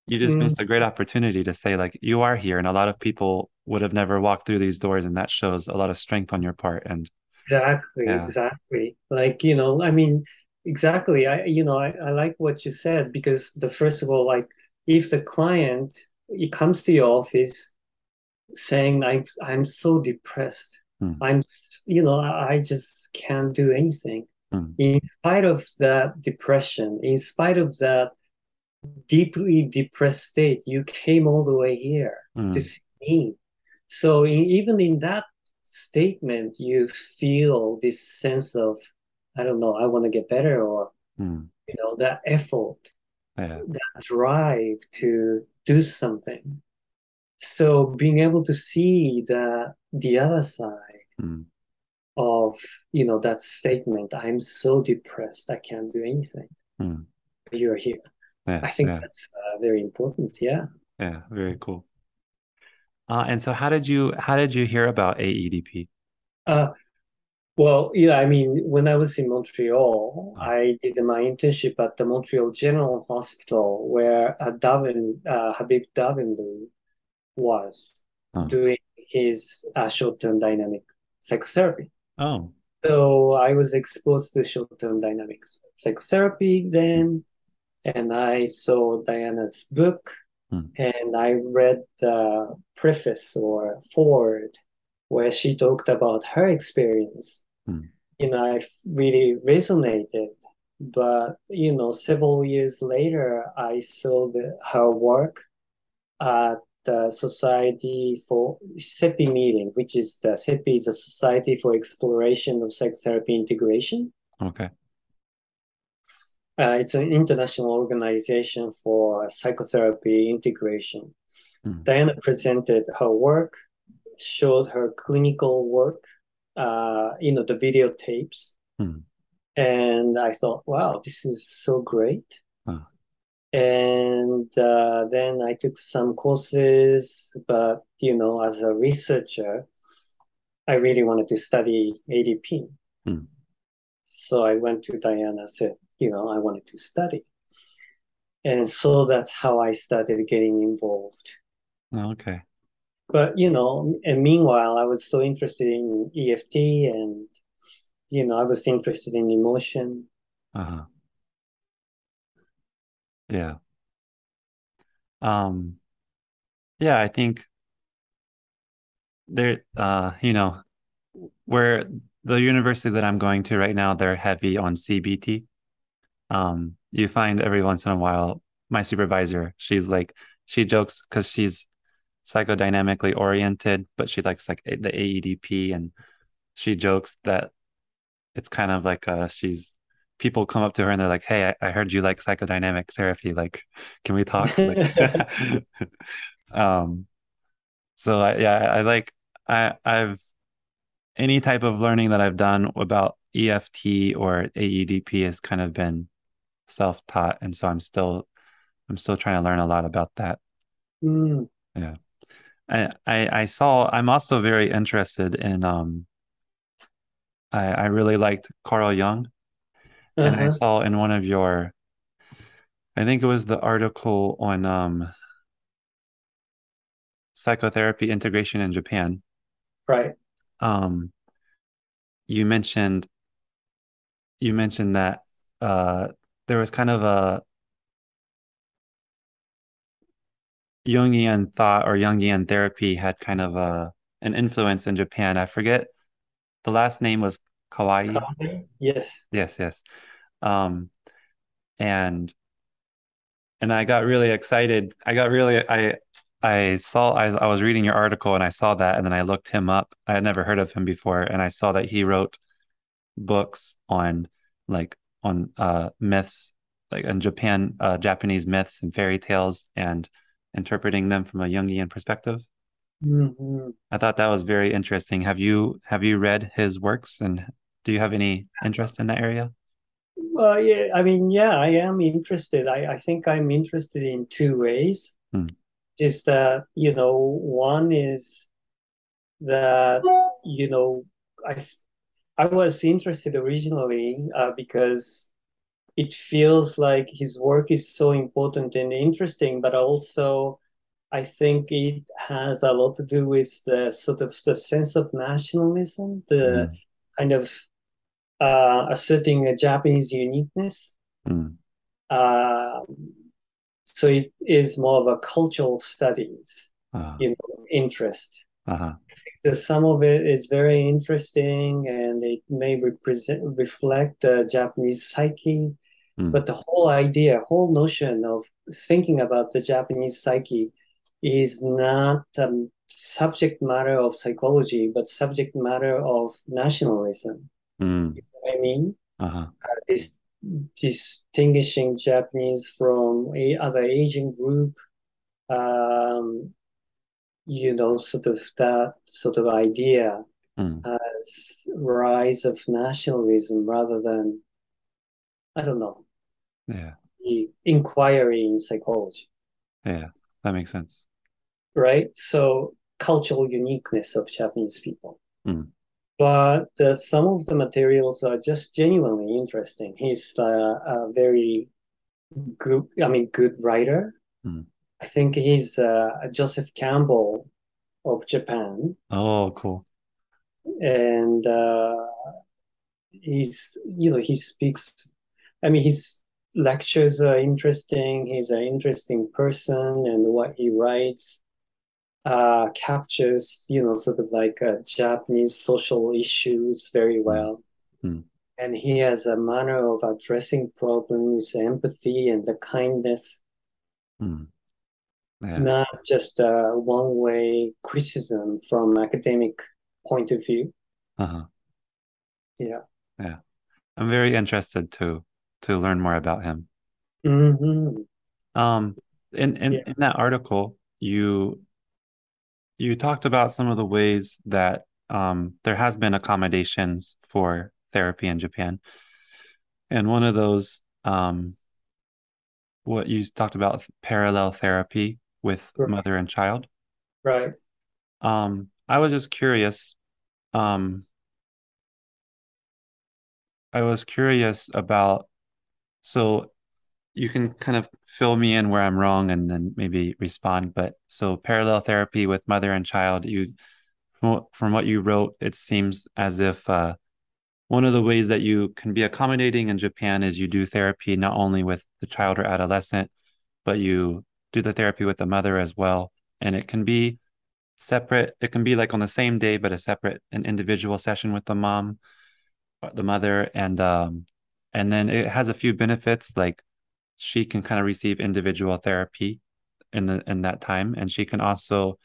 you just Mm. missed a great opportunity to say like you are here and a lot of people would have never walked through these doors and that shows a lot of strength on your part and exactly, Yeah. exactly. Like, you know, I mean, exactly. I, you know, I, I like what you said because the first of all, like, if the client he comes to your office saying, I'm, I'm so depressed, Mm. I'm, you know, I I just can't do anything. Mm. In spite of that depression, in spite of that deeply depressed state, you came all the way here to Mm. see me. So in, even in that statement, you feel this sense of, I don't know, I want to get better, or Mm. you know, that effort, yeah that drive to do something. So being able to see the the other side Mm. of you know that statement, I'm so depressed, I can't do anything. Mm. You're here. yeah I think yeah that's uh, very important. Yeah. yeah very cool uh and so how did you how did you hear about AEDP Uh, well, yeah, I mean, when I was in Montreal, Oh. I did my internship at the Montreal General Hospital where uh, Darwin, uh, Habib Davanloo was Oh. doing his uh, short-term dynamic psychotherapy. oh So I was exposed to short-term dynamic psychotherapy then, and I saw Diana's book, Hmm. and I read the preface or forward where she talked about her experience. Mm. You know, I really resonated. But you know, several years later, I saw the, her work at the Society for SEPI meeting, which is the SEPI is a Society for Exploration of Psychotherapy Integration. Okay. Uh, it's an international organization for psychotherapy integration. Mm. Diana presented her work, showed her clinical work, uh, you know, the videotapes. Mm. And I thought, wow, this is so great. And uh, then I took some courses, but, you know, as a researcher, I really wanted to study ADP. Mm. So I went to Diana, said, you know, I wanted to study. And so that's how I started getting involved. Okay. But, you know, and meanwhile, I was so interested in EFT and, you know, I was interested in emotion. Uh-huh. Yeah. Um, yeah, I think there, uh, you know, where the university that I'm going to right now, they're heavy on CBT. Um, you find every once in a while, my supervisor, she's like, she jokes because she's psychodynamically oriented, but she likes like the AEDP, and she jokes that it's kind of like uh, she's people come up to her and they're like, "Hey, I, I heard you like psychodynamic therapy. Like, can we talk?" like, um, so I, yeah, I like I I've any type of learning that I've done about EFT or AEDP has kind of been self-taught, and so I'm still I'm still trying to learn a lot about that. Mm. Yeah. I, I I saw I'm also very interested in um I I really liked Carl Jung and I Uh-huh. saw in one of your I think it was the article on um psychotherapy integration in Japan Right. um you mentioned you mentioned that uh there was kind of a Jungian thought or Jungian therapy had kind of a an influence in Japan. I forget the last name was Kawai. Yes. Yes, yes. Um, and and I got really excited. I got really I I saw I, I was reading your article and I saw that and then I looked him up. I had never heard of him before and I saw that he wrote books on like on uh myths like in Japan uh Japanese myths and fairy tales and interpreting them from a Jungian perspective. Mm-hmm. I thought that was very interesting. Have you have you read his works and do you have any interest in that area? Well, yeah, I mean, yeah, I am interested. I, I think I'm interested in two ways. Hmm. Is that, you know, one is that, you know, I I was interested originally uh, because it feels like his work is so important and interesting, but also I think it has a lot to do with the sort of the sense of nationalism, the Mm, kind of uh, asserting a Japanese uniqueness. mm, Um, so it is more of a cultural studies, uh, you know, interest. uh-huh. So some of it is very interesting and it may represent reflect the Japanese psyche, Mm, but the whole idea, whole notion of thinking about the Japanese psyche is not um, subject matter of psychology, but subject matter of nationalism. mm, I mean, uh-huh. this distinguishing Japanese from a other Asian group, um, you know, sort of that sort of idea Mm, as rise of nationalism rather than, I don't know, yeah, the inquiry in psychology, yeah, that makes sense. right? So cultural uniqueness of Japanese people. Mm, But uh, some of the materials are just genuinely interesting. He's uh, a very good, I mean, good writer. mm. I think he's uh, Joseph Campbell of Japan, Oh, cool. and uh, he's you know he speaks. I mean, his lectures are interesting. He's an interesting person, and what he writes uh, captures, you know, sort of like uh, Japanese social issues very Mm, well. mm, And he has a manner of addressing problems, empathy, and the kindness, mm. Yeah. not just a one-way criticism from academic point of view. Uh-huh. Yeah. Yeah. I'm very interested to to learn more about him. hmm Um, in in Yeah. in that article, you you talked about some of the ways that um there has been accommodations for therapy in Japan. And one of those um what you talked about parallel therapy with Right. mother and child. Right. Um, I was just curious. Um, I was curious about so you can kind of fill me in where I'm wrong and then maybe respond. But so parallel therapy with mother and child, you from what, from what you wrote, it seems as if uh, one of the ways that you can be accommodating in Japan is you do therapy not only with the child or adolescent, but you do the therapy with the mother as well. And it can be separate. It can be like on the same day, but a separate, an individual session with the mom, uh, the mother, and um, and then it has a few benefits like she can kind of receive individual therapy in the in that time, and she can also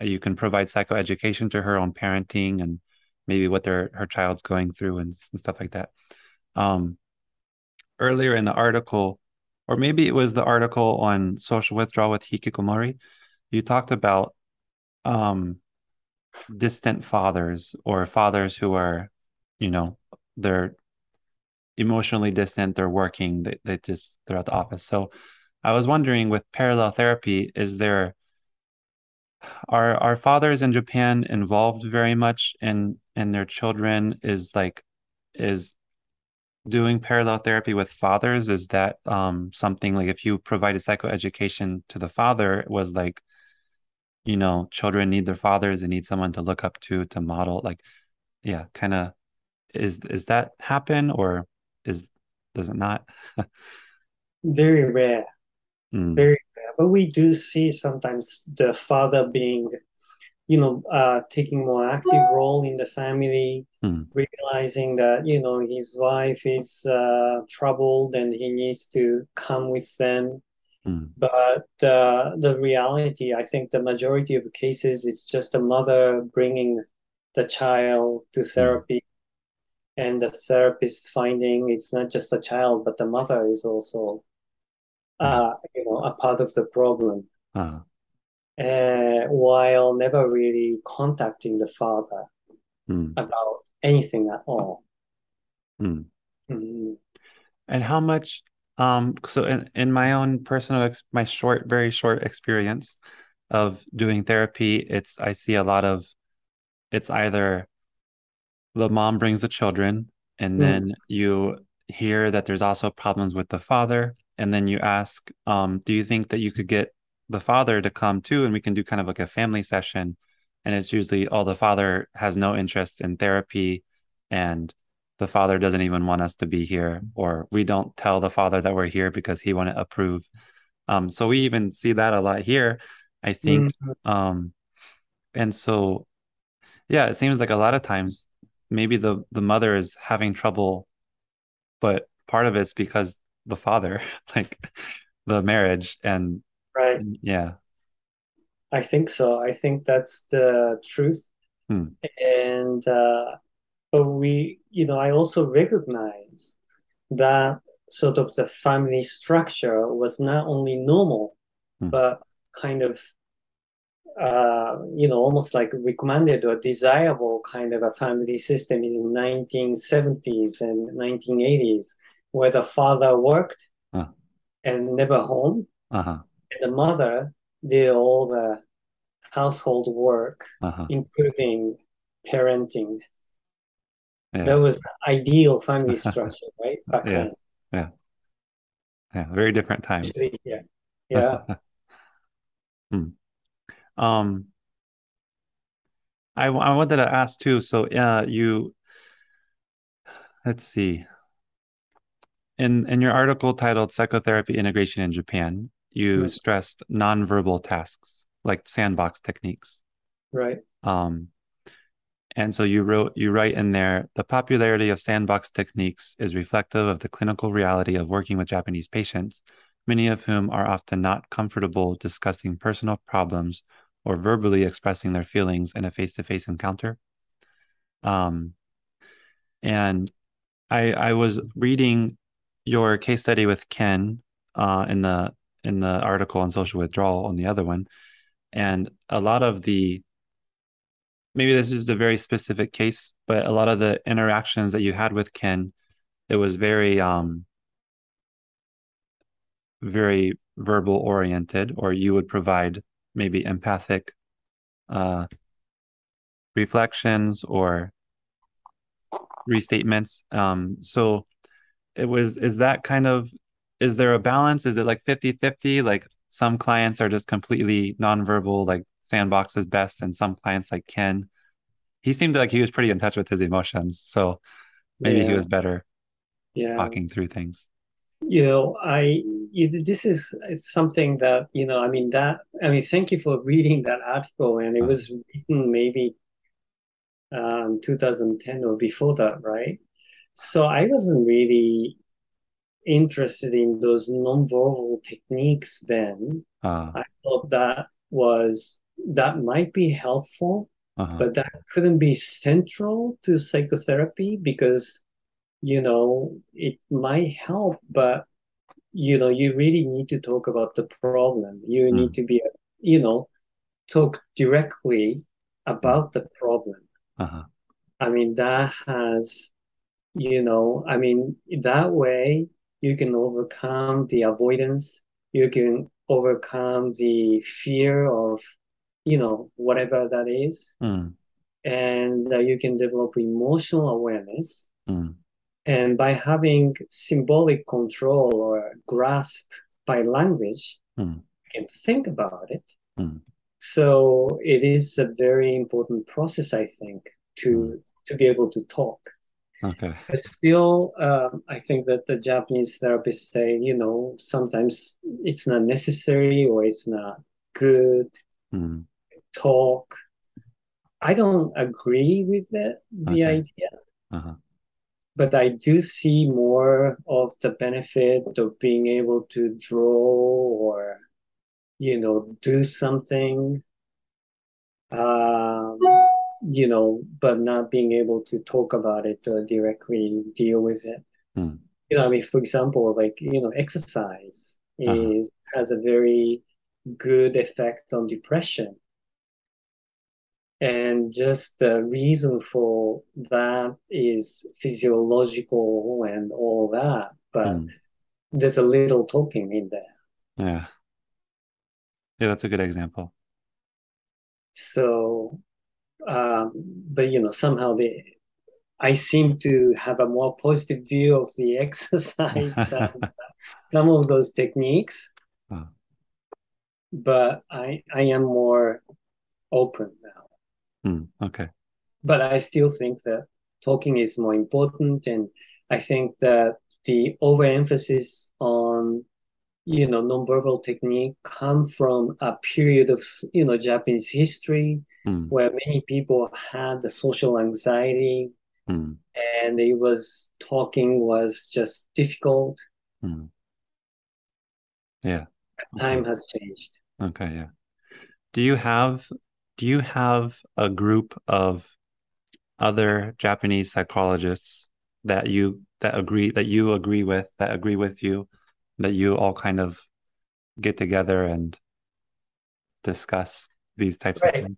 you can provide psychoeducation to her on parenting and maybe what their her child's going through and, and stuff like that. Um, earlier in the article, or maybe it was the article on social withdrawal with hikikomori, you talked about um distant fathers or fathers who are, you know, they're emotionally distant, they're working, they, they just they're at the office. So I was wondering with parallel therapy, is there are are fathers in Japan involved very much in in their children? Is like is doing parallel therapy with fathers, is that um something like if you provided psychoeducation to the father, it was like, you know, children need their fathers, they need someone to look up to to model like yeah, kind of is is that happen or is does it not? Very rare. Mm, Very rare. But we do see sometimes the father being, you know, uh, taking more active role in the family, mm, realizing that, you know, his wife is uh, troubled and he needs to come with them. mm, But uh, the reality, I think the majority of cases, it's just a mother bringing the child to mm, therapy. And the therapist finding it's not just the child, but the mother is also, uh, you know, a part of the problem. Uh, uh, while never really contacting the father mm, about anything at all. mm. Mm, And how much um so in, in my own personal ex my short, very short experience of doing therapy, it's I see a lot of it's either the mom brings the children, and mm, then you hear that there's also problems with the father, and then you ask, um, do you think that you could get the father to come too, and we can do kind of like a family session? And it's usually, oh, the father has no interest in therapy, and the father doesn't even want us to be here, or we don't tell the father that we're here because he wouldn't approve. Um, so we even see that a lot here, I think. mm. Um, and so yeah, it seems like a lot of times maybe the the mother is having trouble, but part of it's because the father, like the marriage and Right. yeah. I think so. I think that's the truth. Hmm. And uh, but we, you know, I also recognize that sort of the family structure was not only normal, Hmm. but kind of uh, you know, almost like recommended or desirable kind of a family system is in 1970s and 1980s, where the father worked Uh, and never home, uh-huh. And the mother did all the household work, Uh-huh. including parenting. That was the ideal family structure, right? Back Yeah. then. Yeah. Yeah. Very different times. Actually, yeah. Yeah. Hmm. Um, I, I wanted to ask too. So, yeah, you, let's see. In in your article titled Psychotherapy Integration in Japan, you Mm, stressed nonverbal tasks. like sandbox techniques. Right. Um, and so you wrote you write in there the popularity of sandbox techniques is reflective of the clinical reality of working with Japanese patients, many of whom are often not comfortable discussing personal problems or verbally expressing their feelings in a face-to-face encounter. Um, and I I was reading your case study with Ken uh, in the in the article on social withdrawal on the other one, and a lot of the maybe this is a very specific case, but a lot of the interactions that you had with Ken, it was very um very verbal oriented, or you would provide maybe empathic uh reflections or restatements. Um, so it was, is that kind of, is there a balance? Is it like 50 50? Like some clients are just completely nonverbal, like sandbox is best, and some clients like Ken. He seemed like he was pretty in touch with his emotions. So maybe yeah. he was better yeah. talking through things. You know, I, you, this is something that, you know, I mean, that, I mean, thank you for reading that article. And it uh-huh. was written maybe um, 2010 or before that, right? So I wasn't really interested in those non-verbal techniques then. Uh, I thought that was that might be helpful, uh-huh. but that couldn't be central to psychotherapy because you know it might help, but you know you really need to talk about the problem. You mm. need to be you know talk directly about the problem uh-huh. I mean, that has, you know, I mean, that way you can overcome the avoidance, you can overcome the fear of, you know, whatever that is. Mm. And uh, you can develop emotional awareness. Mm. And by having symbolic control or grasp by language, mm. you can think about it. Mm. So it is a very important process, I think, to mm. to be able to talk. Okay. Still, um, I think that the Japanese therapists say, you know, sometimes it's not necessary or it's not good. Mm. Talk. I don't agree with that, the okay. idea. Uh-huh. But I do see more of the benefit of being able to draw or you know, do something, um, you know, but not being able to talk about it or directly deal with it. Mm. You know, I mean, for example, like, you know, exercise uh-huh. is has a very good effect on depression. And just the reason for that is physiological and all that, but mm. there's a little talking in there. Yeah. Yeah, that's a good example. So, um, but you know, somehow the I seem to have a more positive view of the exercise than some of those techniques. Oh. But I I am more open now. Mm, okay. But I still think that talking is more important, and I think that the overemphasis on you know nonverbal technique come from a period of you know Japanese history mm. where many people had the social anxiety mm. and it was talking was just difficult. Mm. Yeah. Time has changed. Okay, yeah. Do you have do you have a group of other Japanese psychologists that you that agree that you agree with that agree with you that you all kind of get together and discuss these types right. of things?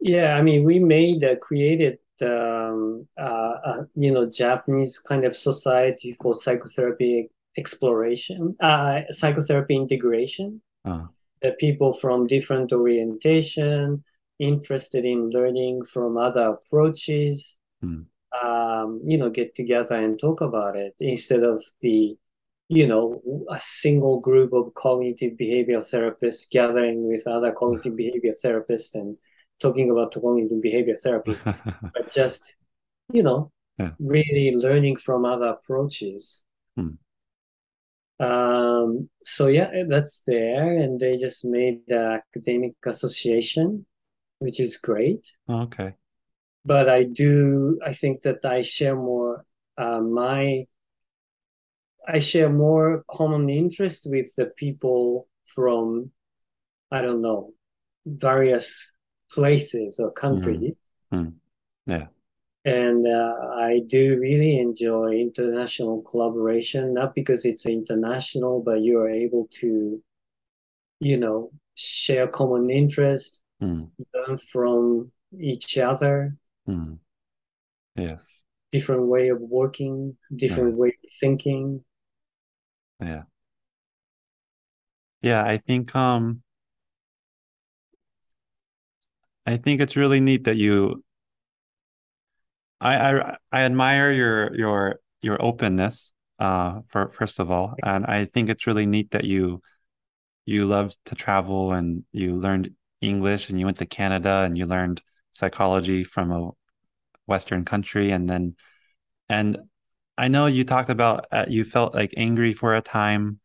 Yeah, I mean, we made uh, created um, uh, uh, you know Japanese kind of society for psychotherapy exploration, uh, psychotherapy integration. Uh. That people from different orientation, interested in learning from other approaches, hmm. um, you know, get together and talk about it instead of the you know, a single group of cognitive behavioral therapists gathering with other cognitive behavior therapists and talking about cognitive behavior therapy, but just, you know, yeah. really learning from other approaches. Hmm. Um, so yeah, that's there, and they just made the academic association, which is great. Okay. But I do, I think that I share more uh, my, I share more common interest with the people from, I don't know, various places or countries. Mm. Yeah. And uh, I do really enjoy international collaboration, not because it's international, but you are able to, you know, share common interest, Mm. learn from each other, Mm. Yes. different way of working, different way of thinking. Yeah. Yeah, I think um I think it's really neat that you I I, I admire your your your openness uh for first of all and I think it's really neat that you you loved to travel and you learned English and you went to Canada and you learned psychology from a Western country and then and I know you talked about uh, you felt like angry for a time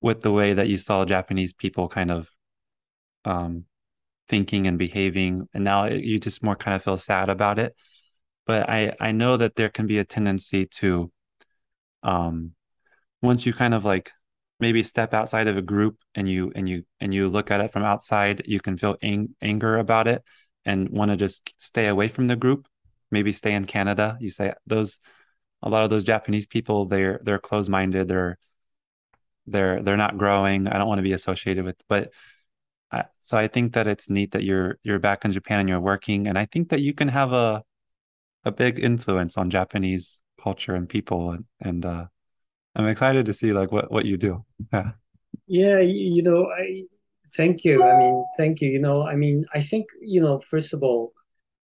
with the way that you saw Japanese people kind of um thinking and behaving and now you just more kind of feel sad about it but I I know that there can be a tendency to um once you kind of like maybe step outside of a group and you and you and you look at it from outside, you can feel ang- anger about it and want to just stay away from the group. Maybe stay in Canada. You say those a lot of those Japanese people they're they're closed-minded. They're they're they're not growing. I don't want to be associated with. But I, so I think that it's neat that you're you're back in Japan and you're working, and I think that you can have a a big influence on Japanese culture and people and and uh, I'm excited to see like what what you do. Yeah. Yeah, you know, I thank you. I mean, thank you. You know, I mean, I think, you know, first of all,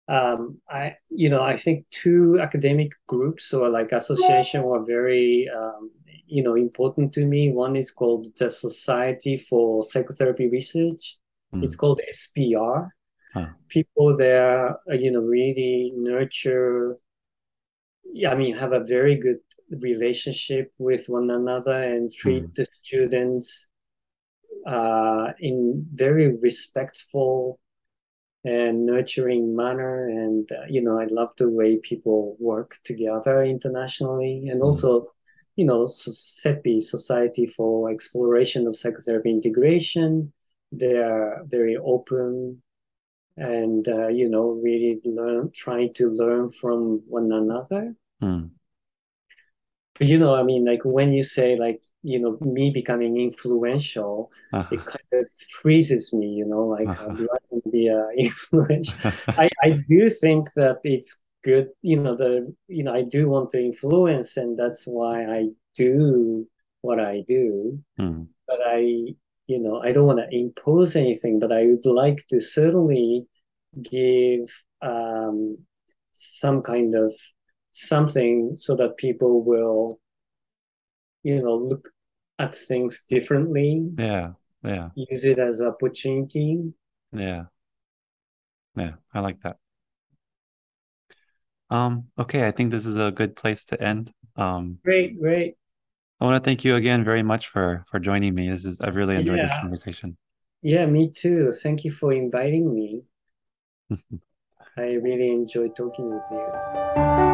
um, I, you know, I think two academic groups or like association were very, um, you know, important to me. One is called the Society for Psychotherapy Research. It's Mm. called SPR. Huh. People there, uh, you know, really nurture, I mean, have a very good relationship with one another and Mm. treat the students uh, in very respectful and nurturing manner. And, uh, you know, I love the way people work together internationally. And Mm. also, you know, SEPI, Society for Exploration of Psychotherapy Integration, they are very open and, uh, you know, really learn, trying to learn from one another. Mm. You know, I mean, like when you say like, you know, me becoming influential, it Uh-huh. kind of freezes me, you know, like uh, Uh-huh. do I want to be uh, influential? I, I do think that it's good, you know, the, you know, I do want to influence and that's why I do what I do. Mm. But I, you know, I don't want to impose anything, but I would like to certainly give um, some kind of something so that people will, you know, look at things differently, Yeah. Yeah. use it as opportunity. Yeah. Yeah. I like that. Um, okay, I think this is a good place to end. Um, Great, great. I want to thank you again very much for for joining me. This is I've really enjoyed this conversation. yeah, me too. Thank you for inviting me. I really enjoyed talking with you.